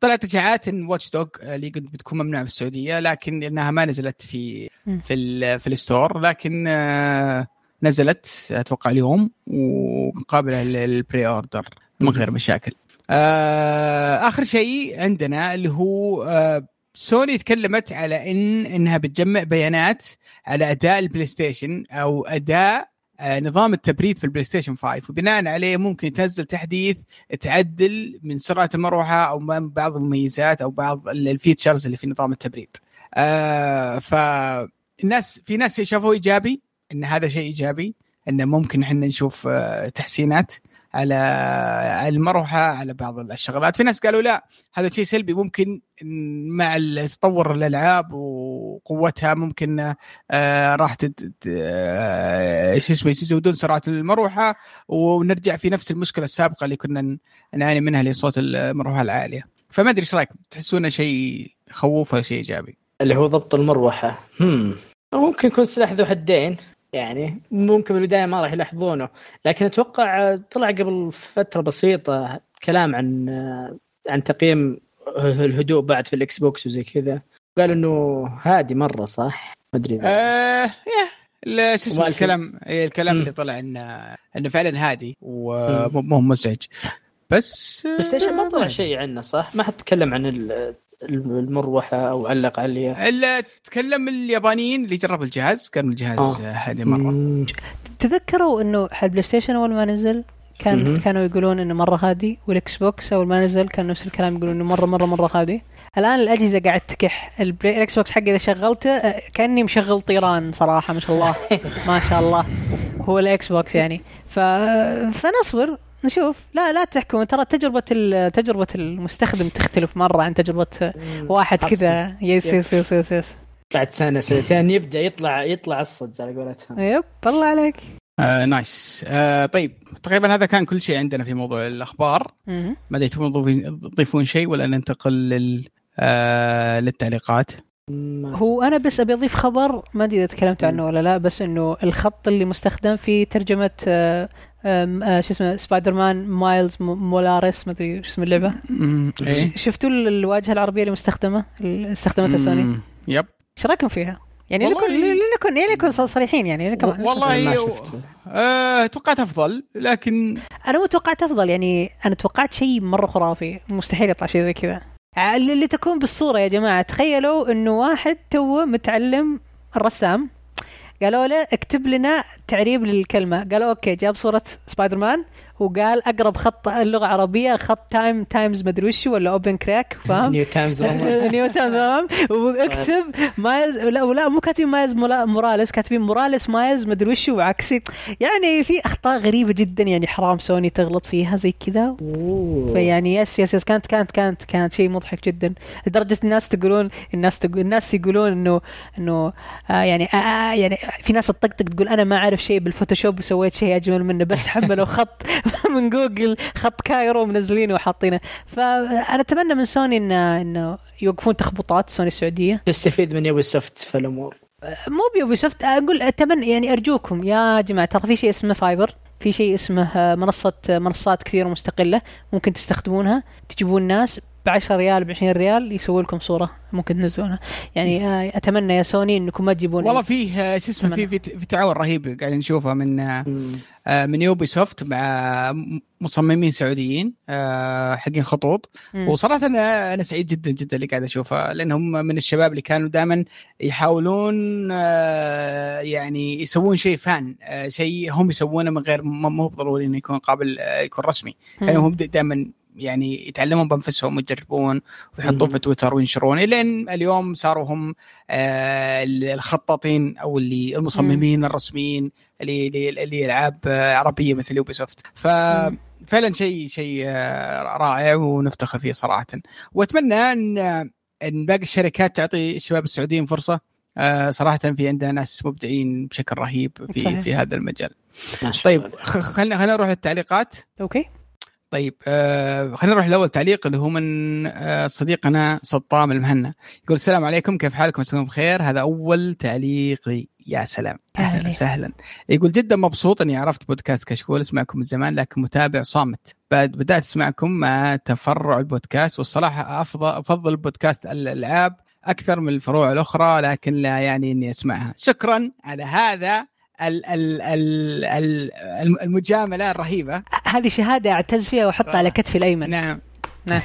طلعت اشاعات إن Watch Dogs Legion بتكون ممنوعة في السعودية لكن إنها ما نزلت في. في ال- في ال store لكن آه نزلت أتوقع اليوم وقابله لل pre-order من غير مشاكل. آه آخر شيء عندنا اللي هو آه سوني تكلمت على إن إنها بتجمع بيانات على أداء ال PlayStation أو أداء آه، نظام التبريد في ال PlayStation 5 وبناء عليه ممكن تنزل تحديث تعدل من سرعة المروحة أو من بعض المميزات أو بعض ال- ال features اللي في نظام التبريد. آه فالناس في ناس شافوه إيجابي إن هذا شيء إيجابي ان ممكن إحنا نشوف آه، تحسينات على المروحة على بعض الشغلات في ناس قالوا لا هذا شيء سلبي. ممكن مع تطور الألعاب وقوتها ممكن آه راح. آه شو اسمه يزودون سرعة المروحة. ونرجع في نفس المشكلة السابقة اللي كنا نعاني منها لصوت المروحة العالية. فما أدري إيش رايكم تحسونه شيء يخوف ولا شيء إيجابي؟ اللي هو ضبط المروحة. هم. ممكن يكون سلاح ذو حدين. يعني ممكن بالبداية ما راح يلاحظونه لكن أتوقع طلع قبل فترة بسيطة كلام عن عن تقييم الهدوء بعد في ال Xbox وزي كذا. قال إنه هادي مرة صح؟ ما أدري. لا، شو اسمه الكلام إيه، الكلام. اللي طلع إنه إنه فعلا هادي ومو مزعج. بس بس إيش ما طلع آه، شيء عنه صح؟ ما حد تكلم عن ال- المروحة أو علق عليها الا تكلم اليابانيين اللي جربوا الجهاز كان الجهاز آه. آه. هادي مرة مم. تذكروا إنه حق ال PlayStation أول ما نزل كان مهم. كانوا يقولون إنه مرة هادي وال Xbox أول ما نزل كان نفس الكلام يقولون إنه مره مره مرة هادي الآن الأجهزة قاعد تكح ال Play ال Xbox حقي إذا شغلته كأني مشغل طيران صراحة ما شاء الله <laughs> ما شاء الله هو ال Xbox يعني ف... فنصبر نشوف. لا لا تحكم. ترى تجربة تجربة المستخدم تختلف مرة عن تجربة واحد. كذا. يس يس يس يس, يس. بعد سنة سنتين يبدأ يطلع يطلع الصج على قولتهم. yep الله عليك. آه nice. آه طيب تقريبا هذا كان كل شيء عندنا في موضوع الأخبار. ما أدري تبغون تضيفون- شيء ولا ننتقل لل آه للتعليقات؟ هو أنا بس أبي أضيف خبر ما أدري إذا تكلمت عنه ولا لا بس إنه الخط اللي مستخدم في ترجمة آه، شو اسمه Spider-Man Miles Morales ما أدري شو اسم اللعبة. إيه. شفتوا ال- الواجهة العربية اللي مستخدمة؟ اللي استخدمتها سوني؟ Yep. إيش رأيكم فيها؟ يعني والله- لنكون لنكون يعني لنكون صريحين يعني لنكون والله ما هو- شفت آه توقعت أفضل لكن أنا مو توقعت أفضل يعني أنا توقعت شيء مرة خرافي. مستحيل يطلع شيء زي كذا. اللي اللي تكون بالصورة يا جماعة تخيلوا إنه واحد توه متعلم الرسام. قالوا له اكتب لنا تعريب للكلمة. قالوا أوكي جاب صورة سبايدر مان وقال أقرب خط اللغة العربيه خط تايم تايمز مدري وش ولا اوبن كراك فاهم نيو تايمز. نيو تمام واكتب مايز لا ولا مو كاتبين مايز موراليس كاتبين موراليس مايز مدري وش وعكسي يعني في أخطاء غريبة جدا يعني حرام سوني تغلط فيها زي كذا. فيعني yes yes yes كانت كانت كانت كانت شيء مضحك جدا لدرجة الناس تقولون الناس تقول الناس يقولون انه إنه آه يعني آه آه يعني في ناس تطقطق تقول أنا ما أعرف شيء بال Photoshop وسويت شيء أجمل منه بس حملوا خط <laughs> من جوجل خط Cairo منزلينه وحاطينه. فأنا أتمنى من سوني انه إنه يوقفون تخبطات سوني السعودية. تستفيد من Ubisoft في الأمور. مو ب Ubisoft أقول أتمنى يعني أرجوكم يا جماعة ترى في شيء اسمه Fiverr في شيء اسمه منصه منصات كثيرة مستقلة ممكن تستخدمونها تجيبون ناس ب 10 ريال ب 20 ريال يسوي لكم صورة ممكن تنزلونها. يعني آه، أتمنى يا سوني إنكم ما تجيبون والله فيه آه، شو اسمه في في في تعاون رهيب قاعدين نشوفه من آه، من Ubisoft مع مصممين سعوديين آه، حقين خطوط. مم. وصراحة أنا أنا سعيد جدا جدا اللي قاعد أشوفه لأنهم من الشباب اللي كانوا دائما يحاولون آه، يعني يسوون شيء fan شيء هم يسوونه من غير ما مو ضروري إنه يكون قابل يكون رسمي. كانوا هم دائما يعني يتعلمون بأنفسهم ويجربون ويحطون. في تويتر وينشرون لين اليوم صاروا هم آه، الخطاطين أو اللي المصممين الرسميين اللي اللي اللي ألعاب آه، عربية مثل يوبي سوفت ففعلا شيء شيء آه، رائع ونفتخر فيه صراحة. وأتمنى أن أن باقي الشركات تعطي الشباب السعوديين فرصة آه، صراحة في عندنا ناس مبدعين بشكل رهيب في صحيح. في هذا المجال. طيب خلينا خلينا نروح للتعليقات. أوكي. طيب آه خلينا نروح لأول تعليق اللي هو من آه صديقنا سطام المهنا يقول السلام عليكم كيف حالكم؟ مساكم بخير؟ هذا أول تعليق لي. يا سلام. أهلا. وسهلا. يقول جدا مبسوط إني عرفت بودكاست كشكول أسمعكم من زمان لكن متابع صامت. بعد بدأت أسمعكم مع تفرع البودكاست والصراحة أفضل افضل بودكاست الالعاب أكثر من الفروع الأخرى لكن لا يعني إني أسمعها. شكرا على هذا ال ال ال ال المجاملة الرهيبة. هذه شهادة أعتز فيها وأحطها على كتفي الأيمن. نعم. نعم.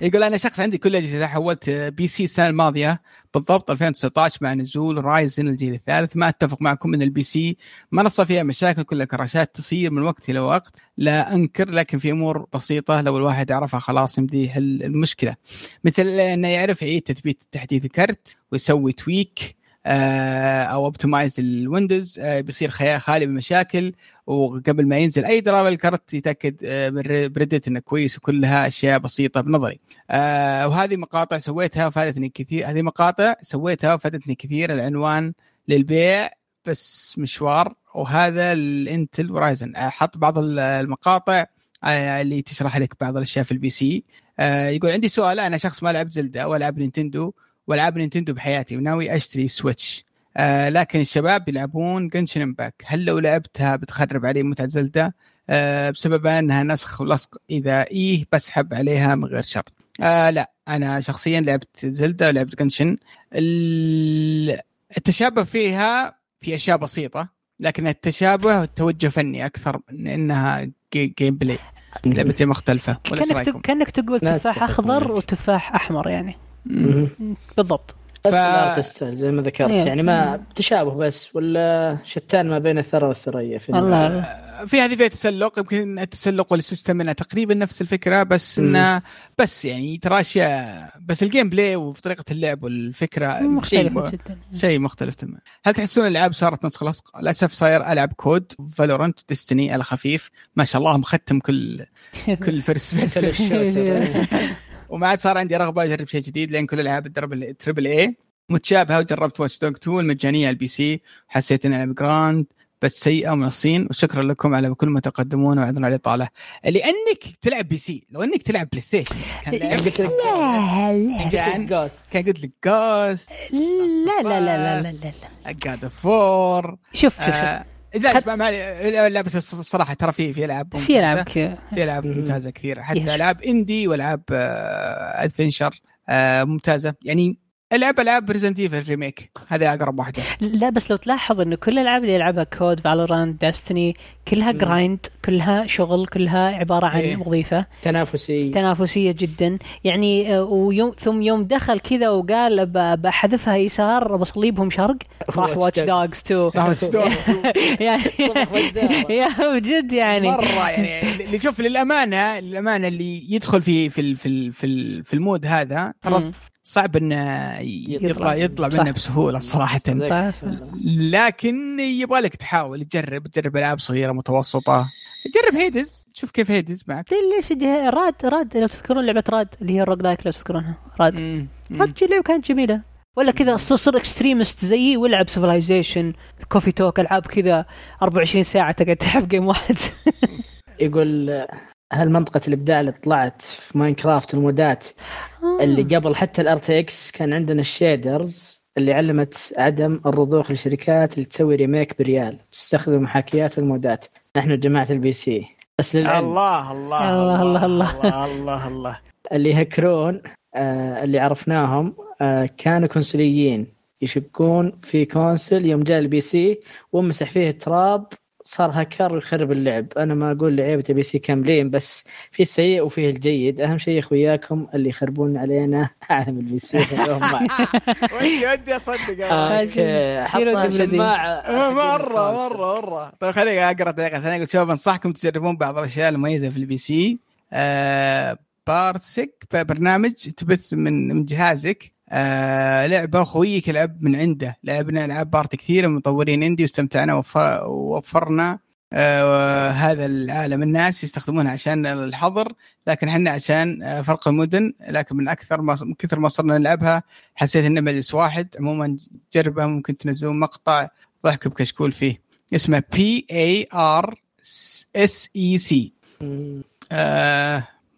يقول أنا شخص عندي كل الاجهزه حولت PC السنة الماضية بالضبط 2019 مع نزول رايزن الجيل الثالث. ما أتفق معكم إن ال PC منصه فيها مشاكل كل الكراشات تصير من وقت إلى وقت. لا أنكر لكن في أمور بسيطة لو الواحد عرفها خلاص يمدي يحل المشكلة. مثل إنه يعرف يعيد تثبيت تحديث الكرت ويسوي tweak آه، أو optimize الويندوز آه، بيصير خالي من مشاكل وقبل ما ينزل أي درايفر الكرت يتأكد آه، من بريدت إنه كويس وكلها أشياء بسيطة بنظري. آه وهذه مقاطع سويتها وفادتني كثير هذه مقاطع سويتها وفادتني كثير العنوان للبيع بس مشوار. وهذا الإنتل ورايزن. أحط بعض ال- المقاطع آه، اللي تشرح لك بعض الأشياء في ال PC. آه يقول عندي سؤال أنا شخص ما لعب زلدة والعب نينتندو. وألعاب نينتندو بحياتي. وناوي أشتري سويتش آه لكن الشباب يلعبون Genshin Impact هل لو لعبتها بتخرب علي متعة زلدة؟ آه بسبب أنها نسخ ولصق إذا إيه بسحب عليها من غير شر. آه لا أنا شخصيا لعبت زلدة ولعبت Genshin ال- التشابه فيها في أشياء بسيطة لكن التشابه توجه فني أكثر من إنها g- gameplay لعبتين مختلفة. كأنك كأنك تقول تفاح أخضر. وتفاح أحمر يعني. بالضبط بس ف- الارت ستايل زي ما ذكرت إيه. يعني ما تشابه بس ولا شتان ما بين الثرى والثريا في الله. في هذه فيها تسلق يمكن التسلق وال system منها تقريبا نفس الفكرة بس إنه بس يعني ترى أشياء بس ال gameplay وطريقه اللعب والفكرة شيء مختلفة جدا شيء مختلف تماما هل تحسون الألعاب صارت نسخ لصق؟ للأسف صاير العب كود فالورنت ديستني على خفيف ما شاء الله مختم كل <laughs> كل فيرست بيرسون. <laughs> وما عاد صار عندي رغبه اجرب شيء جديد لأن كل الالعاب الدرب تربل اي متشابهه وجربت واتش دوج 2 المجانيه على البي سي حسيت انها جراند بس سيئه من الصين وشكرا لكم على كل ما تقدمون واعذرنا على الاطاله لانك تلعب بي سي لو انك تلعب بلاي ستيشن كان قلت لك لا كان جوست كان قلت لك جوست لا لا لا لا لا لا جاد اوف فور شوف شوف شوف آه، لا ما لا بس الصراحة ترى في في ألعاب في ألعاب في ألعاب. ممتازة كثيرة حتى. ألعاب إندي وألعاب آه، ادفنشر آه، ممتازة يعني العب العاب ريزنت ايفل ريميك هذه أقرب واحدة لا بس لو تلاحظ انه كل الألعاب اللي يلعبها كود فالورانت داستني كلها. جرايند كلها شغل كلها عبارة عن إيه. وظيفة تنافسي تنافسية جدا يعني آه، ويوم ثم يوم دخل كذا وقال ب- بحذفها يسار بصليبهم شرق <laughs> راح Watch واتش Dogs. دوجز 2 راح ستور <laughs> يعني. <laughs> يا بجد يعني مرة يعني اللي شوف للأمانة للأمانة اللي يدخل في في ال- في ال- في, في ال mood هذا ترى. صعب إنه يطلع يطلع. منه بسهولة صراحة. لكن يبغى لك تحاول تجرب تجرب ألعاب صغيرة متوسطة. جرب Hades شوف كيف Hades معك. ليه- ليش راد راد لو تذكرون لعبة راد اللي هي ال roguelike لو تذكرونها. راد. مم. مم. راد لعبه كانت جميلة. ولا كذا صر اكستريمست زيي والعب سيفلايزيشن كوفي توك ألعاب كذا 24 ساعة تقعد تلعب جيم واحد. <laughs> يقول هل منطقة الابداع اللي طلعت في ماينكرافت والمودات اللي قبل حتى الار تي إكس كان عندنا الشيدرز اللي علمت عدم الرضوخ للشركات اللي تسوي ريميك بريال تستخدم محاكيات والمودات. نحن جماعة البي سي بس للعلم الله <laughs> الله الله الله الله. الله. الله الله اللي يهكرون آه اللي عرفناهم آه كانوا كونسوليين يشكون في console يوم جاء ال PC ومسح فيه التراب صار هكر ويخرب اللعب. أنا ما أقول لعيبة ال PC كاملين بس في السيء وفيه الجيد. أهم شيء اخوياكم اللي يخربون علينا <laughs> عالم ال PC. ودي ودي اصدق okay. شيلوا حطها. شماعة. آه، مرة مرة مرة. طيب خليني أقرأ تعليق ثاني قلت شباب أنصحكم تجربون بعض الأشياء المميزة في ال PC. آه بارسك برنامج تبث من من جهازك آه لعبة خويك يلعب من عنده. لعبنا ألعاب بارتي كثيرة من مطورين اندي واستمتعنا وفر- ووفرنا آه هذا العالم. الناس يستخدمونها عشان الحظر لكن إحنا عشان آه فرق المدن. لكن من أكثر ما من كثر ما صرنا نلعبها حسيت إنه مجلس واحد. عموما جربها ممكن تنزلون مقطع ضحك بكشكول فيه. اسمه بي اي ار اس اي سي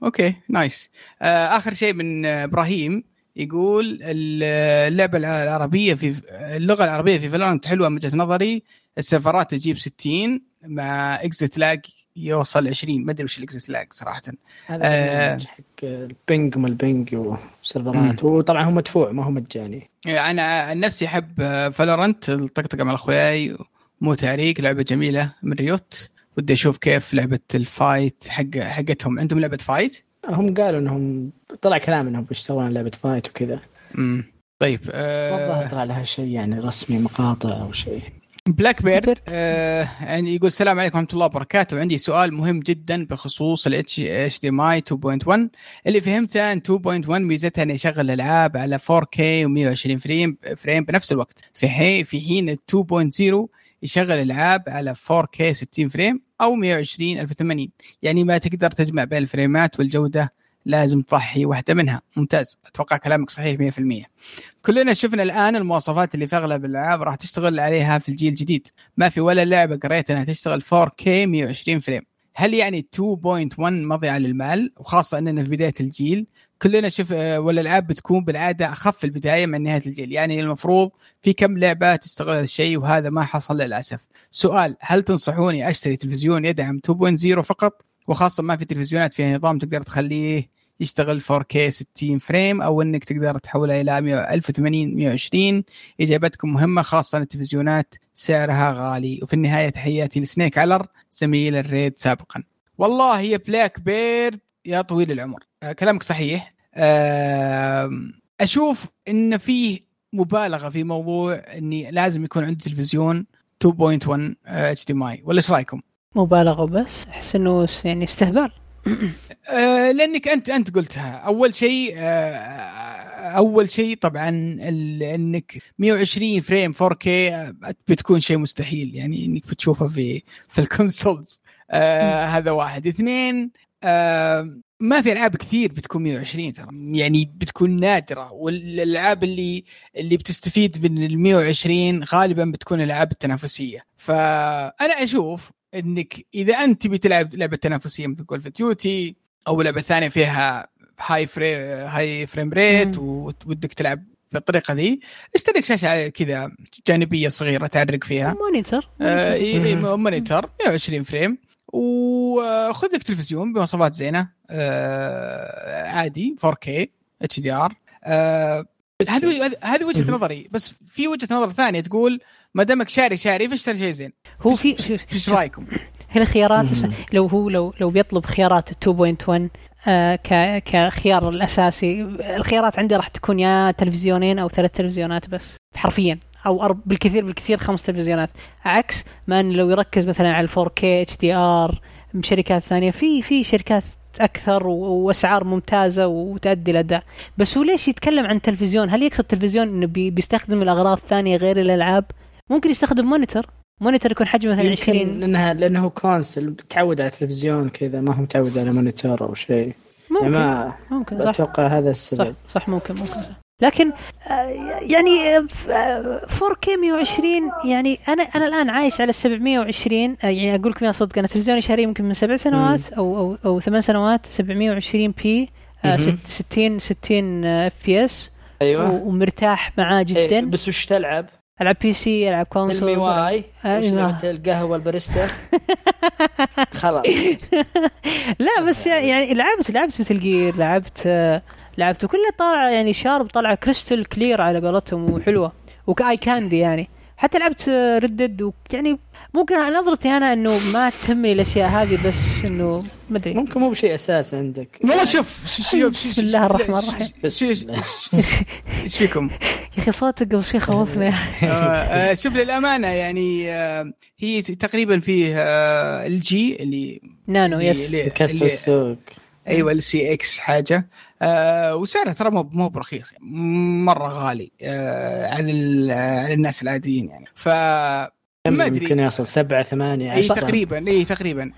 أوكي نايس. آه، آخر شيء من إبراهيم. يقول ال- اللعبة الع- العربية في اللغة العربية في فالورانت حلوة من وجهة نظري. السيرفرات تجيب 60 مع اكزت لاج يوصل 20 ما أدري وش الاكزت لاج صراحة. هذا آه. حق البنج وما البنج وسيرفرات. وطبعا هو مدفوع ما هو مجاني. أنا عن نفسي أحب Valorant الطقطقة مع أخوياي مو تاريك لعبة جميلة من ريوت. ودي أشوف كيف لعبة ال fight حق حقتهم. عندهم لعبة fight هم قالوا انهم طلع كلام إنهم بيشتغلون على لعبة fight وكذا. امم طيب ما آه طلع لها شيء يعني رسمي مقاطع أو شيء. Blackbeard. آه يعني يقول السلام عليكم ورحمة الله وبركاته. عندي سؤال مهم جدا بخصوص ال HDMI 2.1 اللي فهمته أن 2.1 ميزتها انه يشغل الالعاب على 4K و120 frame frame بنفس الوقت. في حين في حين ال 2.0 يشغل الالعاب على 4K 60 frame. أو 120 1080 يعني ما تقدر تجمع بين الفريمات والجوده لازم تضحي واحدة منها. ممتاز. أتوقع كلامك صحيح 100% كلنا شفنا الآن المواصفات اللي في أغلب الألعاب راح تشتغل عليها في الجيل الجديد. ما في ولا لعبة قريت انها تشتغل 4K 120 frame. هل يعني 2.1 مضيعة للمال وخاصة اننا في بداية الجيل؟ كلنا شوف آه، والالعاب بتكون بالعادة أخف في البداية من نهاية الجيل. يعني المفروض في كم لعبة تستغل هذا الشيء وهذا ما حصل للأسف. سؤال هل تنصحوني أشتري تلفزيون يدعم 2.0 فقط؟ وخاصة ما في تلفزيونات فيها نظام تقدر تخليه يشتغل 4K 60 فريم أو إنك تقدر تحولها إلى 100 1080 120 إجابتكم مهمة خاصة التلفزيونات سعرها غالي. وفي النهاية تحياتي لسنيك علر زميل الريد سابقا. والله يا بلاك بيرد يا طويل العمر. آه كلامك صحيح. أشوف إن فيه مبالغة في موضوع إني لازم يكون عندي تلفزيون 2.1 HD ولا إيش رأيكم؟ مبالغة بس أحس إنه يعني استهبال لأنك انت أنت قلتها. أول شيء آه، أول شيء طبعا إنك 120 frame 4K بتكون شيء مستحيل يعني إنك بتشوفه في في ال consoles. آه هذا واحد. اثنين آه ما في ألعاب كثير بتكون 120 ترى. يعني بتكون نادرة. والألعاب اللي اللي بتستفيد من ال 120 غالبا بتكون الالعاب التنافسيه فأنا أشوف إنك إذا أنت تبي تلعب لعبة تنافسية مثل Call of Duty أو لعبة ثانية فيها high fra- high frame rate. ودك تلعب بالطريقة ذي اشتر لك شاشة كذا جانبية صغيرة تعرق فيها. monitor آه،. monitor 120 frame وخذ لك تلفزيون بمواصفات زينة. آه، عادي 4K HDR هذه هذه- وجهة. نظري. بس في وجهة نظر ثانية تقول ما دامك شاري شاري فاشتري شيء زين؟ هو في إيش رأيكم؟ مم. اسمع، لو هو لو لو بيطلب خيارات 2.1 آه ك كخيار الأساسي الخيارات عندي راح تكون يا تلفزيونين أو ثلاث تلفزيونات بس حرفيا. أو أرب بالكثير بالكثير خمس تلفزيونات. عكس ما انه لو يركز مثلا على 4K HDR من شركات ثانية في في شركات أكثر و- وأسعار ممتازة وتؤدي الأداء. بس هو ليش يتكلم عن تلفزيون؟ هل يقصد تلفزيون إنه بي بيستخدم الأغراض الثانية غير الألعاب؟ ممكن يستخدم monitor monitor يكون حجمه مثلا 20 يمكن لانها لأنه console تعود على تلفزيون كذا ما هو متعود على monitor أو شيء. يعني ممكن ما ممكن صح. أتوقع هذا صح السبب. صح ممكن ممكن صح. لكن آه، يعني آه، ف- آه، 4K 120 يعني أنا أنا الآن عايش على 720 آه، يعني أقول لكم يا صدق أنا تلفزيوني شاريه يمكن من سبع سنوات أو أو أو ثمان سنوات 720 p مهم. 60 60 fps أيوه. ومرتاح معاه إيه، جدا. بس وش تلعب؟ ألعب بي سي ألعب كونسول المي واي. آه،. لعبة القهوة الباريستا؟ <laughs> خلاص. <laughs> لا بس يعني لعبت لعبت مثل جير لعبت آه، لعبت وكلها طالعه يعني شارب طالعه كريستال كلير على قولتهم وحلوة. وكاي كاندي يعني. حتى لعبت ردد ويعني ممكن نظرتي أنا إنه ما تهمني الأشياء هذه بس إنه ما أدري. ممكن مو بشيء أساس عندك. والله شوف شوف بسم الله الرحمن الرحيم. إيش فيكم؟ يا أخي صوتك قبل شوي خوفنا آه، آه، شوف للأمانة يعني آه، هي تقريبا فيه LG اللي nano yes. اللي- كسر السوق. أيوه ال CX حاجة. آه وسعره ترى مو مو برخيص يعني مرة غالي آه على على الناس العاديين يعني. ف ما يمكن ادري يصل؟ سبعة ثمانية إي تقريبا إي تقريبا.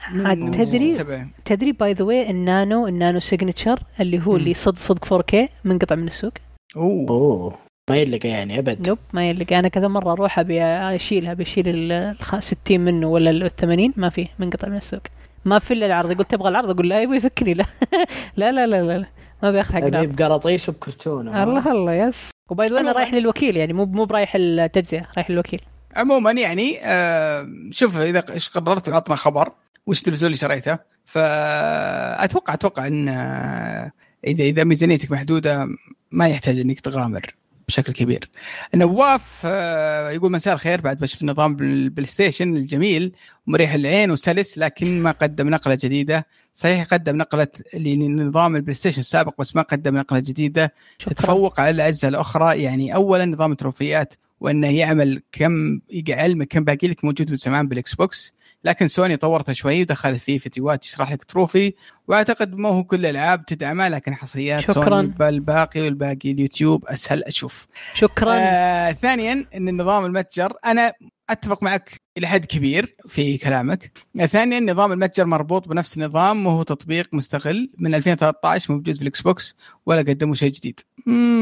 تدري؟ تدري by the way ال nano ال nano signature اللي هو. اللي صدق صدق 4K منقطع من السوق. أوه. أوه. ما يلقى يعني أبد. nope ما يلقى. أنا كذا مرة أروح أبي اشيلها بشيل ال الخ- 60 منه ولا ال 80 ما في منقطع من السوق. ما في إلا العرض. يقول تبغى العرض؟ أقول لا يبغى يفكني. <laughs> لا. لا لا لا, لا. ما بياخذ حق أبي بقراطيس وبكرتون الله الله yes. و by the أنا أنا- رايح للوكيل يعني مو مو برايح التجزئه رايح للوكيل. عموما يعني آه شوف إذا إيش قررت عطنا خبر وش التلفزيون اللي شريته؟ فاتوقع أتوقع إن آه، إذا إذا ميزانيتك محدودة ما يحتاج إنك تغامر بشكل كبير. نواف آه، يقول مساء الخير بعد ما شفت نظام ال PlayStation الجميل ومريح العين وسلس لكن ما قدم نقلة جديدة. صحيح قدم نقلة لنظام ال PlayStation السابق بس ما قدم نقلة جديدة. تتفوق على الاجهزه الأخرى. يعني اولا نظام التروفيات وانه يعمل كم يقع علمك كم باقي لك موجود من زمان بال Xbox لكن سوني طورته شوي ودخلت فيه فيديوهات تشرح لك trophy. وأعتقد ما هو كل الألعاب تدعمها لكن حصريات شكراً. سوني بل باقي والباقي اليوتيوب أسهل أشوف. شكرا. آه ثانيا إن النظام المتجر أنا أتفق معك إلى حد كبير في كلامك. ثانيا نظام المتجر مربوط بنفس النظام وهو تطبيق مستقل من 2013 موجود في ال Xbox ولا قدموا شيء جديد.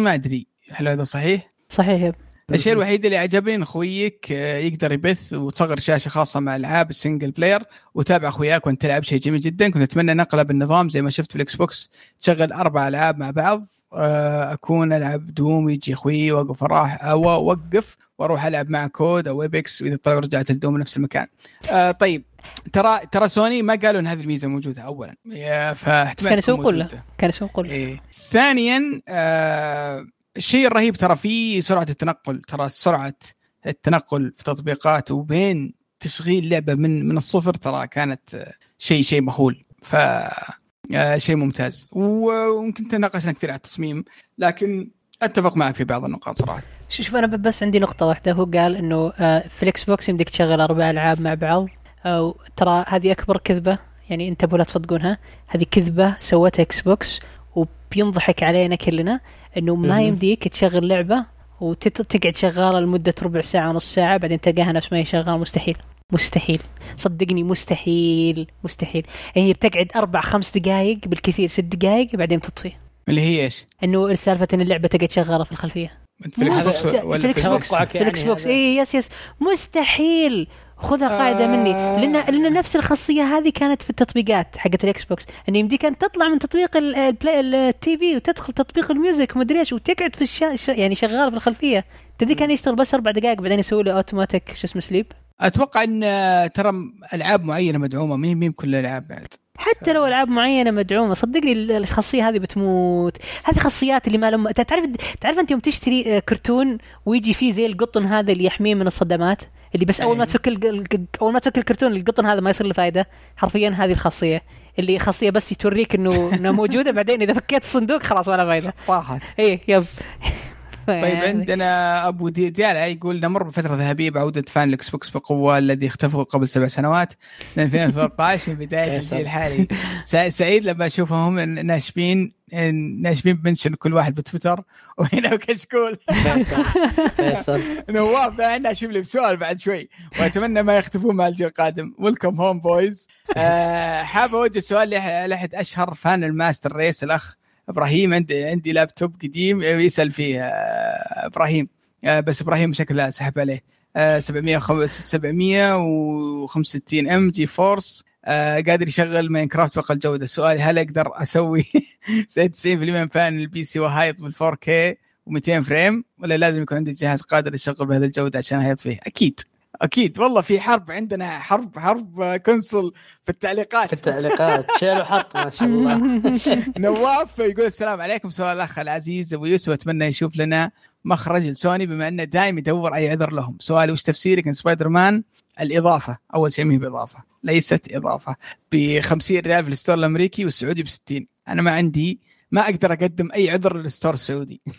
ما أدري. هل هذا صحيح؟ صحيح yep. الشيء الوحيد اللي عجبني إن أخويك آه، يقدر يبث وتصغر شاشة خاصة مع ألعاب ال single player وتابع أخوياك وأنت تلعب شيء جميل جدا كنت أتمنى نقله بالنظام زي ما شفت في ال Xbox تشغل أربع ألعاب مع بعض آه، أكون ألعب Doom يجي أخوي وأقف أروح أو اوقف وأروح ألعب مع COD أو Apex وإذا طلع رجعت ال Doom نفس المكان. آه، طيب ترى ترى سوني ما قالوا إن هذه الميزة موجودة اولا فاحتمال كان يسوق ولا؟ موجودة. كان اسمه قول إيه. ثانيا آه الشيء الرهيب ترى في سرعة التنقل ترى سرعة التنقل في تطبيقات وبين تشغيل لعبة من من الصفر ترى كانت آه، شيء شيء مهول. ف آه، شيء ممتاز. وممكن تناقشنا كثير على التصميم لكن أتفق معك في بعض النقاط صراحة. شوف أنا بس عندي نقطة واحدة. هو قال إنه آه، في ال Xbox يمديك تشغل أربع ألعاب مع بعض. أو ترى هذه أكبر كذبة يعني انتبهوا لا تصدقونها هذه كذبة سوتها Xbox وبينضحك علينا كلنا. إنه ما. يمديك تشغل لعبة وتقعد شغالة لمدة ربع ساعة نص ساعة بعدين تلقاها نفس ما هي شغالة. مستحيل. مستحيل. صدقني مستحيل. مستحيل. هي بتقعد أربع خمس دقائق بالكثير ست دقائق بعدين تطفي. اللي هي إيش؟ إنه سالفة إن اللعبة تقعد شغالة في الخلفية. في ال Xbox في ولا ال X في box ال X يعني. اي yes yes مستحيل. خذها قاعدة آه. مني. لأن لأن نفس الخاصية هذه كانت في التطبيقات حقت ال Xbox. إن يمديك أن تطلع من تطبيق ال- ال Apple TV وتدخل تطبيق ال music ومدري إيش وتقعد في الشا... ش- يعني شغال في الخلفية. تدري كان يشتغل بس أربع دقائق بعدين يسوي له اوتوماتيك شو اسمه sleep أتوقع إن آه، ترى ألعاب معينة مدعومة. مين مين كل الألعاب بعد. حتى لو ألعاب معينة مدعومة. صدقني ال- الخاصية هذه بتموت. هذه خاصيات اللي ما لما تعرف تعرف أنت يوم تشتري آه، كرتون ويجي فيه زي القطن هذا اللي يحميه من الصدمات؟ اللي بس أول ما أي. تفك أول ما تفك الكرتون القطن هذا ما يصير له فائده حرفيا هذه الخاصية. اللي خاصية بس توريك انه انها موجودة بعدين إذا فكيت الصندوق خلاص ولا فائده طاحت اي yep. طيب عندنا أبو دي ديالا يقول نمر بفترة ذهبية بعودة fan ال Xbox بقوة الذي اختفوا قبل سبع سنوات من 2013 من بداية <laughs> الجيل. الحالي. سع- سعيد لما أشوفهم ناشبين ناشبين بنشن كل واحد بتويتر وهنا كشكول. فيصل نواف عندنا شوف لي بسؤال بعد شوي وأتمنى ما يختفون مع الجيل القادم. welcome home boys حاب اوجه سؤال لاحد أشهر fan ال master race الأخ إبراهيم عندي عندي لابتوب قديم يسأل فيه آه، إبراهيم. آه، بس إبراهيم شكله سحب عليه. آه، 700 765 M GeForce قادر يشغل Minecraft بأقل جودة. سؤالي هل أقدر أسوي <laughs> زي 90% من fan ال PC وهايط بال 4 K و200 frame؟ ولا لازم يكون عندك جهاز قادر يشغل بهذا الجودة عشان يطفيه أكيد. أكيد. والله في حرب عندنا حرب حرب console في التعليقات. في التعليقات. شيل وحط ما شاء الله. <laughs> نواف يقول السلام عليكم. سؤال الأخ العزيز أبو يوسف أتمنى يشوف لنا مخرج لسوني بما أنه دائما يدور أي عذر لهم. سؤالي وش تفسيرك ان سبايدر مان الإضافة. أول شيء ما بإضافة. ليست إضافة. ب 50 ريال في ال store الأمريكي والسعودي ب 60 أنا ما عندي ما أقدر أقدم أي عذر لل store السعودي. <laughs>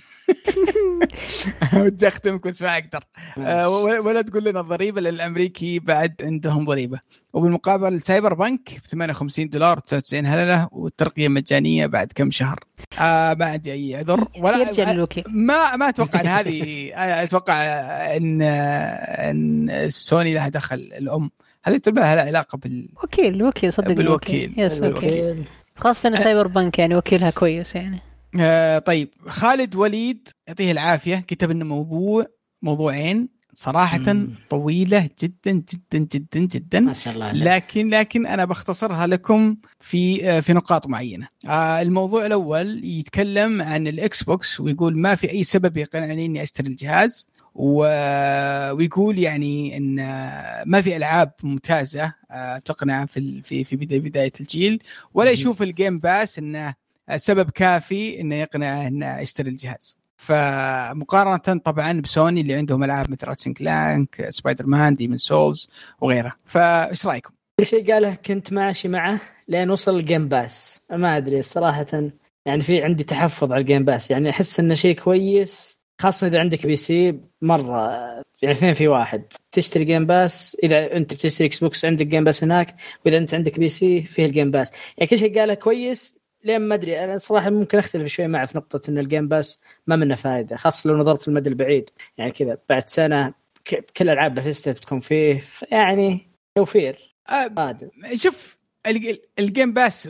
ودي أخدمك بس ما أقدر. آه، ولا تقول لنا الضريبة لأن الأمريكي بعد عندهم ضريبة. وبالمقابل Cyberpunk ب 58 دولار 99 هللة والترقية مجانية بعد كم شهر. آه ما عندي أي عذر <laughs> ولا ما ما أتوقع إن هذه <laughs> أتوقع إن إن سوني لها دخل الأم. هذه تبقى لها علاقة بال وكيل وكيل صدق بالوكيل. yes بالوكيل. خاصة إن Cyberpunk يعني وكيلها كويس يعني آه طيب خالد وليد يعطيه العافية كتب لنا موضوع موضوعين صراحة مم. طويلة جدا جدا جدا جدا ما شاء الله عليك. لكن لكن أنا بختصرها لكم في آه في نقاط معينة. آه الموضوع الأول يتكلم عن ال Xbox ويقول ما في أي سبب يقنعني إني أشتري الجهاز و... ويقول يعني إن ما في ألعاب ممتازة آه، تقنع في في في بداية الجيل ولا يشوف ال Game Pass إنه سبب كافي إنه يقنع إنه يشتري الجهاز. فمقارنة طبعا بسوني اللي عندهم ألعاب مثل Ratchet & Clank Spider-Man Demon's Souls وغيرها. فإيش رأيكم؟ كل شيء قاله كنت ماشي معه لين وصل ال Game Pass ما أدري صراحة يعني في عندي تحفظ على ال Game Pass يعني أحس إنه شيء كويس خاصة إذا عندك PC مرة يعني اثنين في واحد. تشتري Game Pass إذا أنت بتشتري Xbox عندك Game Pass هناك وإذا أنت عندك PC فيه ال Game Pass يعني كل شيء قاله كويس لين ما أدري أنا صراحة ممكن أختلف شوي معه في نقطة إن ال Game Pass ما منه فائده خاصة لو نظرت المدى البعيد. يعني كذا بعد سنة كل ألعاب بثيستا بتكون فيه يعني توفير. أه شوف ال Game Pass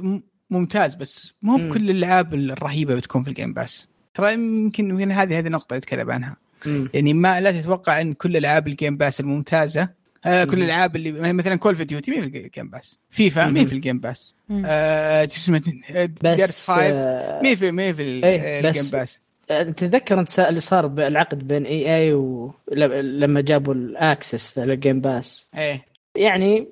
ممتاز بس مو بكل الألعاب الرهيبة بتكون في ال Game Pass ترى يمكن يمكن هذه هذه نقطة يتكلم عنها. مم. يعني ما لا تتوقع إن كل ألعاب ال Game Pass الممتازة آه كل الالعاب اللي مثلا Call of Duty مين في ال Game Pass FIFA مين في ال Game Pass آه شو اسمه؟ PES 5 آه مين في مين في الجيم باس تتذكر أنت اللي صار بالعقد بين EA ولما جابوا ال access على ال Game Pass إيه. يعني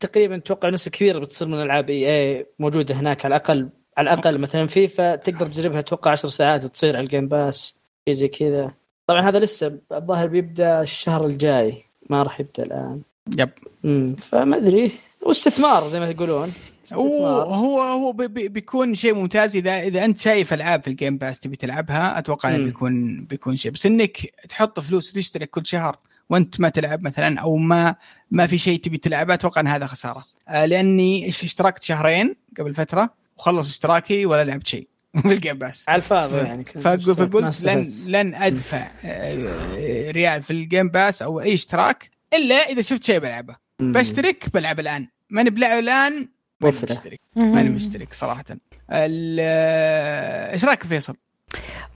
تقريبا أتوقع نسبه كبيرة بتصير من ألعاب EA موجودة هناك على الأقل على الأقل مثلا فيفا تقدر تجربها أتوقع 10 ساعات تصير على ال Game Pass شيء زي كذا. طبعا هذا لسه الظاهر بيبدأ الشهر الجاي ما راح يبدأ الآن. yep. امم فما أدري. واستثمار زي ما يقولون. هو هو هو بي بيكون شيء ممتاز. إذا إذا أنت شايف ألعاب في ال Game Pass تبي تلعبها أتوقع إنه بيكون بيكون شيء. بس إنك تحط فلوس وتشترك كل شهر وأنت ما تلعب مثلا أو ما ما في شيء تبي تلعبه أتوقع إن هذا خسارة. آه لأني اشتركت شهرين قبل فترة. وخلص اشتراكي ولا لعبت شيء. <laughs> في ال Game Pass على الفاضي يعني فقلت لن لن أدفع آه، ريال في ال Game Pass أو أي اشتراك إلا إذا شفت شيء بلعبه. بشترك بلعب الآن. ماني بلعب الآن ماني مشترك. ماني مشترك صراحة. إيش رأيك فيصل؟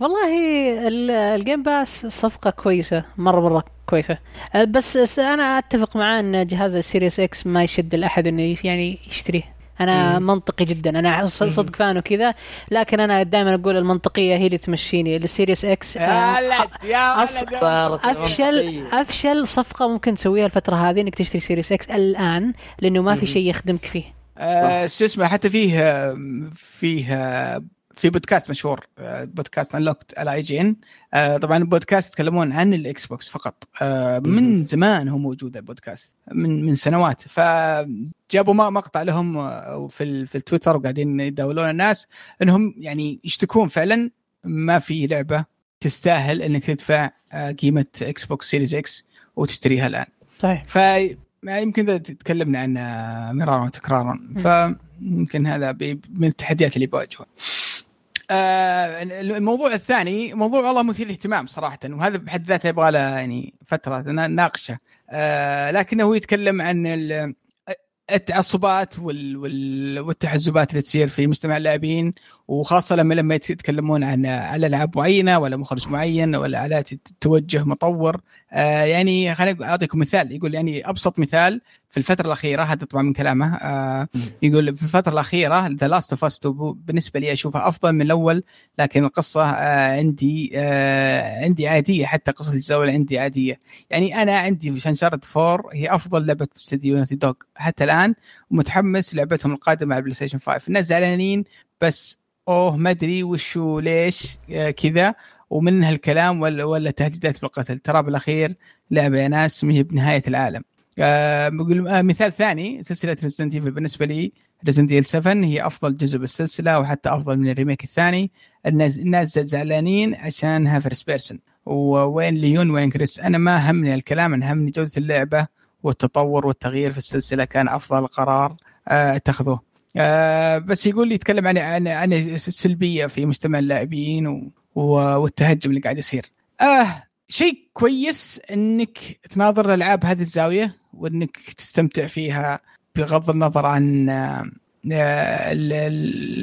والله ال Game Pass صفقة كويسة مرة مرة كويسة. بس أنا أتفق معاه أن جهاز ال Series X ما يشد أحد أنه يعني يشتريه. أنا مم. منطقي جدا. أنا صدق fan وكذا. لكن أنا دائما أقول المنطقية هي اللي تمشيني ال Series X يا ولد يا ولد أفشل أفشل صفقة ممكن تسويها الفترة هذه إنك تشتري Series X الآن لأنه ما في شيء يخدمك فيه. آه شو اسمه حتى فيه فيه في بودكاست مشهور آه، بودكاست Unlocked على IGN طبعا البودكاست يتكلمون عن ال Xbox فقط. آه، من زمان هو موجود البودكاست من من سنوات. فجابوا مقطع لهم آه، في في التويتر وقاعدين يداولون الناس إنهم يعني يشتكون فعلا ما في لعبة تستاهل إنك تدفع قيمة Xbox Series X وتشتريها الآن. صحيح. ف يمكن تكلمنا عنها مرارا وتكرارا. فيمكن هذا من التحديات اللي بواجهها آه الموضوع الثاني موضوع والله مثير للاهتمام صراحة وهذا بحد ذاته يبغى له يعني فترة نناقشه آه لكنه يتكلم عن التعصبات وال... وال... والتحزبات اللي تصير في مجتمع اللاعبين وخاصة لما لما يتكلمون عن على ألعاب معينة ولا مخرج معين ولا على توجه مطور. آه يعني خليني أعطيكم مثال يقول يعني أبسط مثال في الفترة الأخيرة هذا طبعا من كلامه آه يقول في الفترة الأخيرة The Last of Us بالنسبة لي أشوفها أفضل من الأول لكن القصة آه عندي آه عندي عادية حتى قصة الجوله عندي عادية. يعني أنا عندي Uncharted 4 هي أفضل لعبة استديو Naughty Dog حتى الآن ومتحمس لعبتهم القادمة على ال PlayStation 5 الناس زعلانين بس أوه ما أدري وشو ليش آه كذا ومن هالكلام ولا ولا تهديدات بالقتل. ترى بالأخير لعبة يا ناس ما هي بنهاية العالم. آه مثال ثاني سلسلة Resident Evil بالنسبة لي Resident Evil 7 هي أفضل جزء بالسلسلة وحتى أفضل من ال remake الثاني. الناس الناس زعلانين عشانها first person وين ليون وين كريس؟ أنا ما همني الكلام أنا همني جودة اللعبة والتطور والتغيير في السلسلة كان أفضل قرار آه اتخذوه. آه بس يقول لي يتكلم عن عن عن السلبيه في مجتمع اللاعبين. والتهجم اللي قاعد يصير. آه شيء كويس إنك تناظر الألعاب هذه الزاوية وإنك تستمتع فيها بغض النظر عن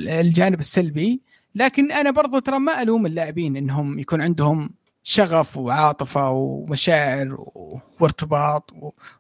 الجانب السلبي. لكن أنا برضو ترى ما ألوم اللاعبين إنهم يكون عندهم شغف وعاطفة ومشاعر وارتباط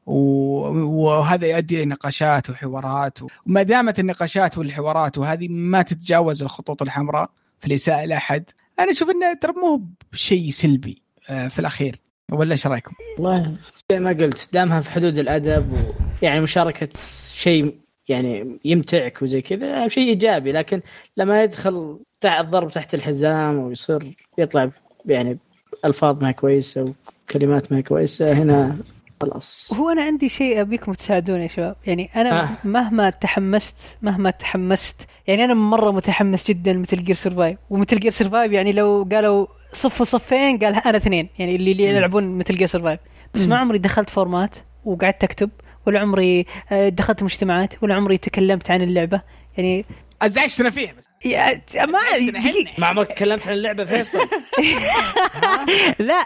وهذا يؤدي إلى نقاشات وحوارات وما دامت النقاشات والحوارات وهذه ما تتجاوز الخطوط الحمراء في الإساءة لأحد أنا أشوف إنه ترى مو بشيء سلبي. في الأخير. ولا إيش رأيكم؟ والله زي ما قلت دامها في حدود الأدب ويعني مشاركة شيء يعني يمتعك وزي كذا شيء إيجابي. لكن لما يدخل الضرب تحت الحزام ويصير يطلع يعني ألفاظ ما كويسة وكلمات ما كويسة هنا خلاص. هو أنا عندي شيء أبيكم تساعدوني يا شباب. يعني أنا آه. مهما تحمست مهما تحمست يعني أنا مرة متحمس جدا Metal Gear Survive و Metal Gear Survive يعني لو قالوا صف وصفين قال أنا اثنين. يعني اللي, اللي يلعبون Metal Gear Survive بس ما عمري دخلت forum ات وقعدت اكتب ولا عمري دخلت مجتمعات ولا عمري تكلمت عن اللعبة. يعني ازعجتنا فيها بس. يا ما ما عمرك تكلمت عن اللعبة فيصل؟ <laughs> لا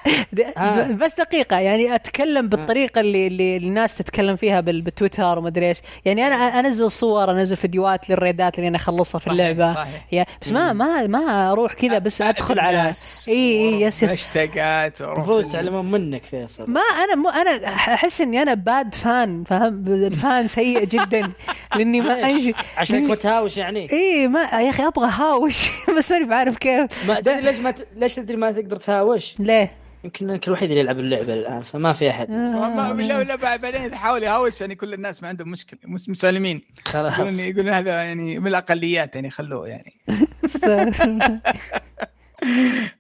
بس دقيقة يعني أتكلم بالطريقة اللي اللي الناس تتكلم فيها بالتويتر وما أدري إيش. يعني أنا أنزل صور أنزل فيديوهات لل raid ات اللي أنا أخلصها في اللعبة. صحيح. يا بس ما ما ما أروح كذا بس أدخل على إي إي يس يس هاشتاجات المفروض يتعلمون منك فيصل. ما أنا مو أنا أحس إني أنا bad fan فاهم fan سيء جدا. <laughs> لأني ما أنجي. عشان متهاوش يعني. اي ما يا أخي أبغى هاوش <laughs> بس ماني بعرف كيف. ما تدري ليش ما ت... ليش تدري ما تقدر تهاوش؟ ليه؟ يمكن انك الوحيد اللي يلعب اللعبة الآن فما في أحد. آه. لا لا بعدين يحاول يهاوش يعني كل الناس ما عندهم مشكلة مسالمين. خلاص. يقولون يقولون هذا يعني من الاقليات يعني خلوه يعني. <laughs>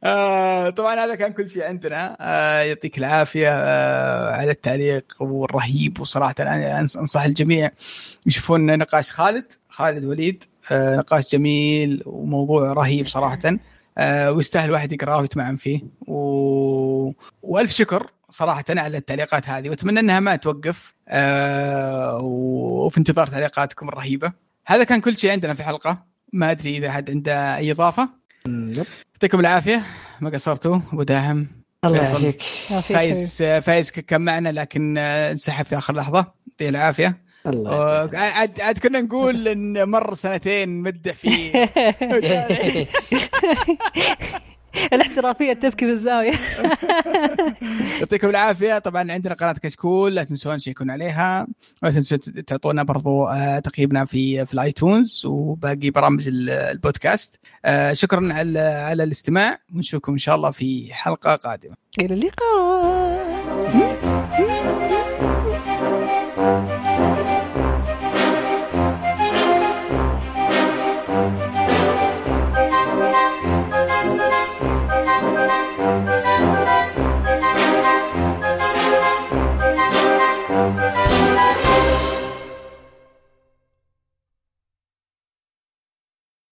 آه طبعا هذا كان كل شيء عندنا. آه يعطيك العافية. آه على التعليق والرهيب وصراحة أنا أنصح الجميع يشوفون نقاش خالد خالد وليد. نقاش جميل وموضوع رهيب صراحة. آه ويستاهل الواحد يقرأه ويتمعن فيه. و... وألف شكر صراحة على التعليقات هذه. وأتمنى إنها ما توقف. آه وفي انتظار تعليقاتكم الرهيبة. هذا كان كل شيء عندنا في الحلقة ما أدري إذا حد عنده أي إضافة. يعطيكم العافية. ما قصرتوا؟ أبو داهم. الله يعافيك. فايز فايز كان معنا لكن انسحب في آخر لحظة. يعطيه العافية. الله عاد عاد كنا نقول إن مر سنتين مدح فيه. <laughs> الاحترافية تبكي بالزاوية. <laughs> يعطيكم العافية. طبعا عندنا قناة كشكول لا تنسون تشيكون عليها. ولا تنسوا تعطونا برضو تقييمنا في في الآيتونز وباقي برامج البودكاست. شكرا على على الاستماع. ونشوفكم إن شاء الله في حلقة قادمة. إلى اللقاء.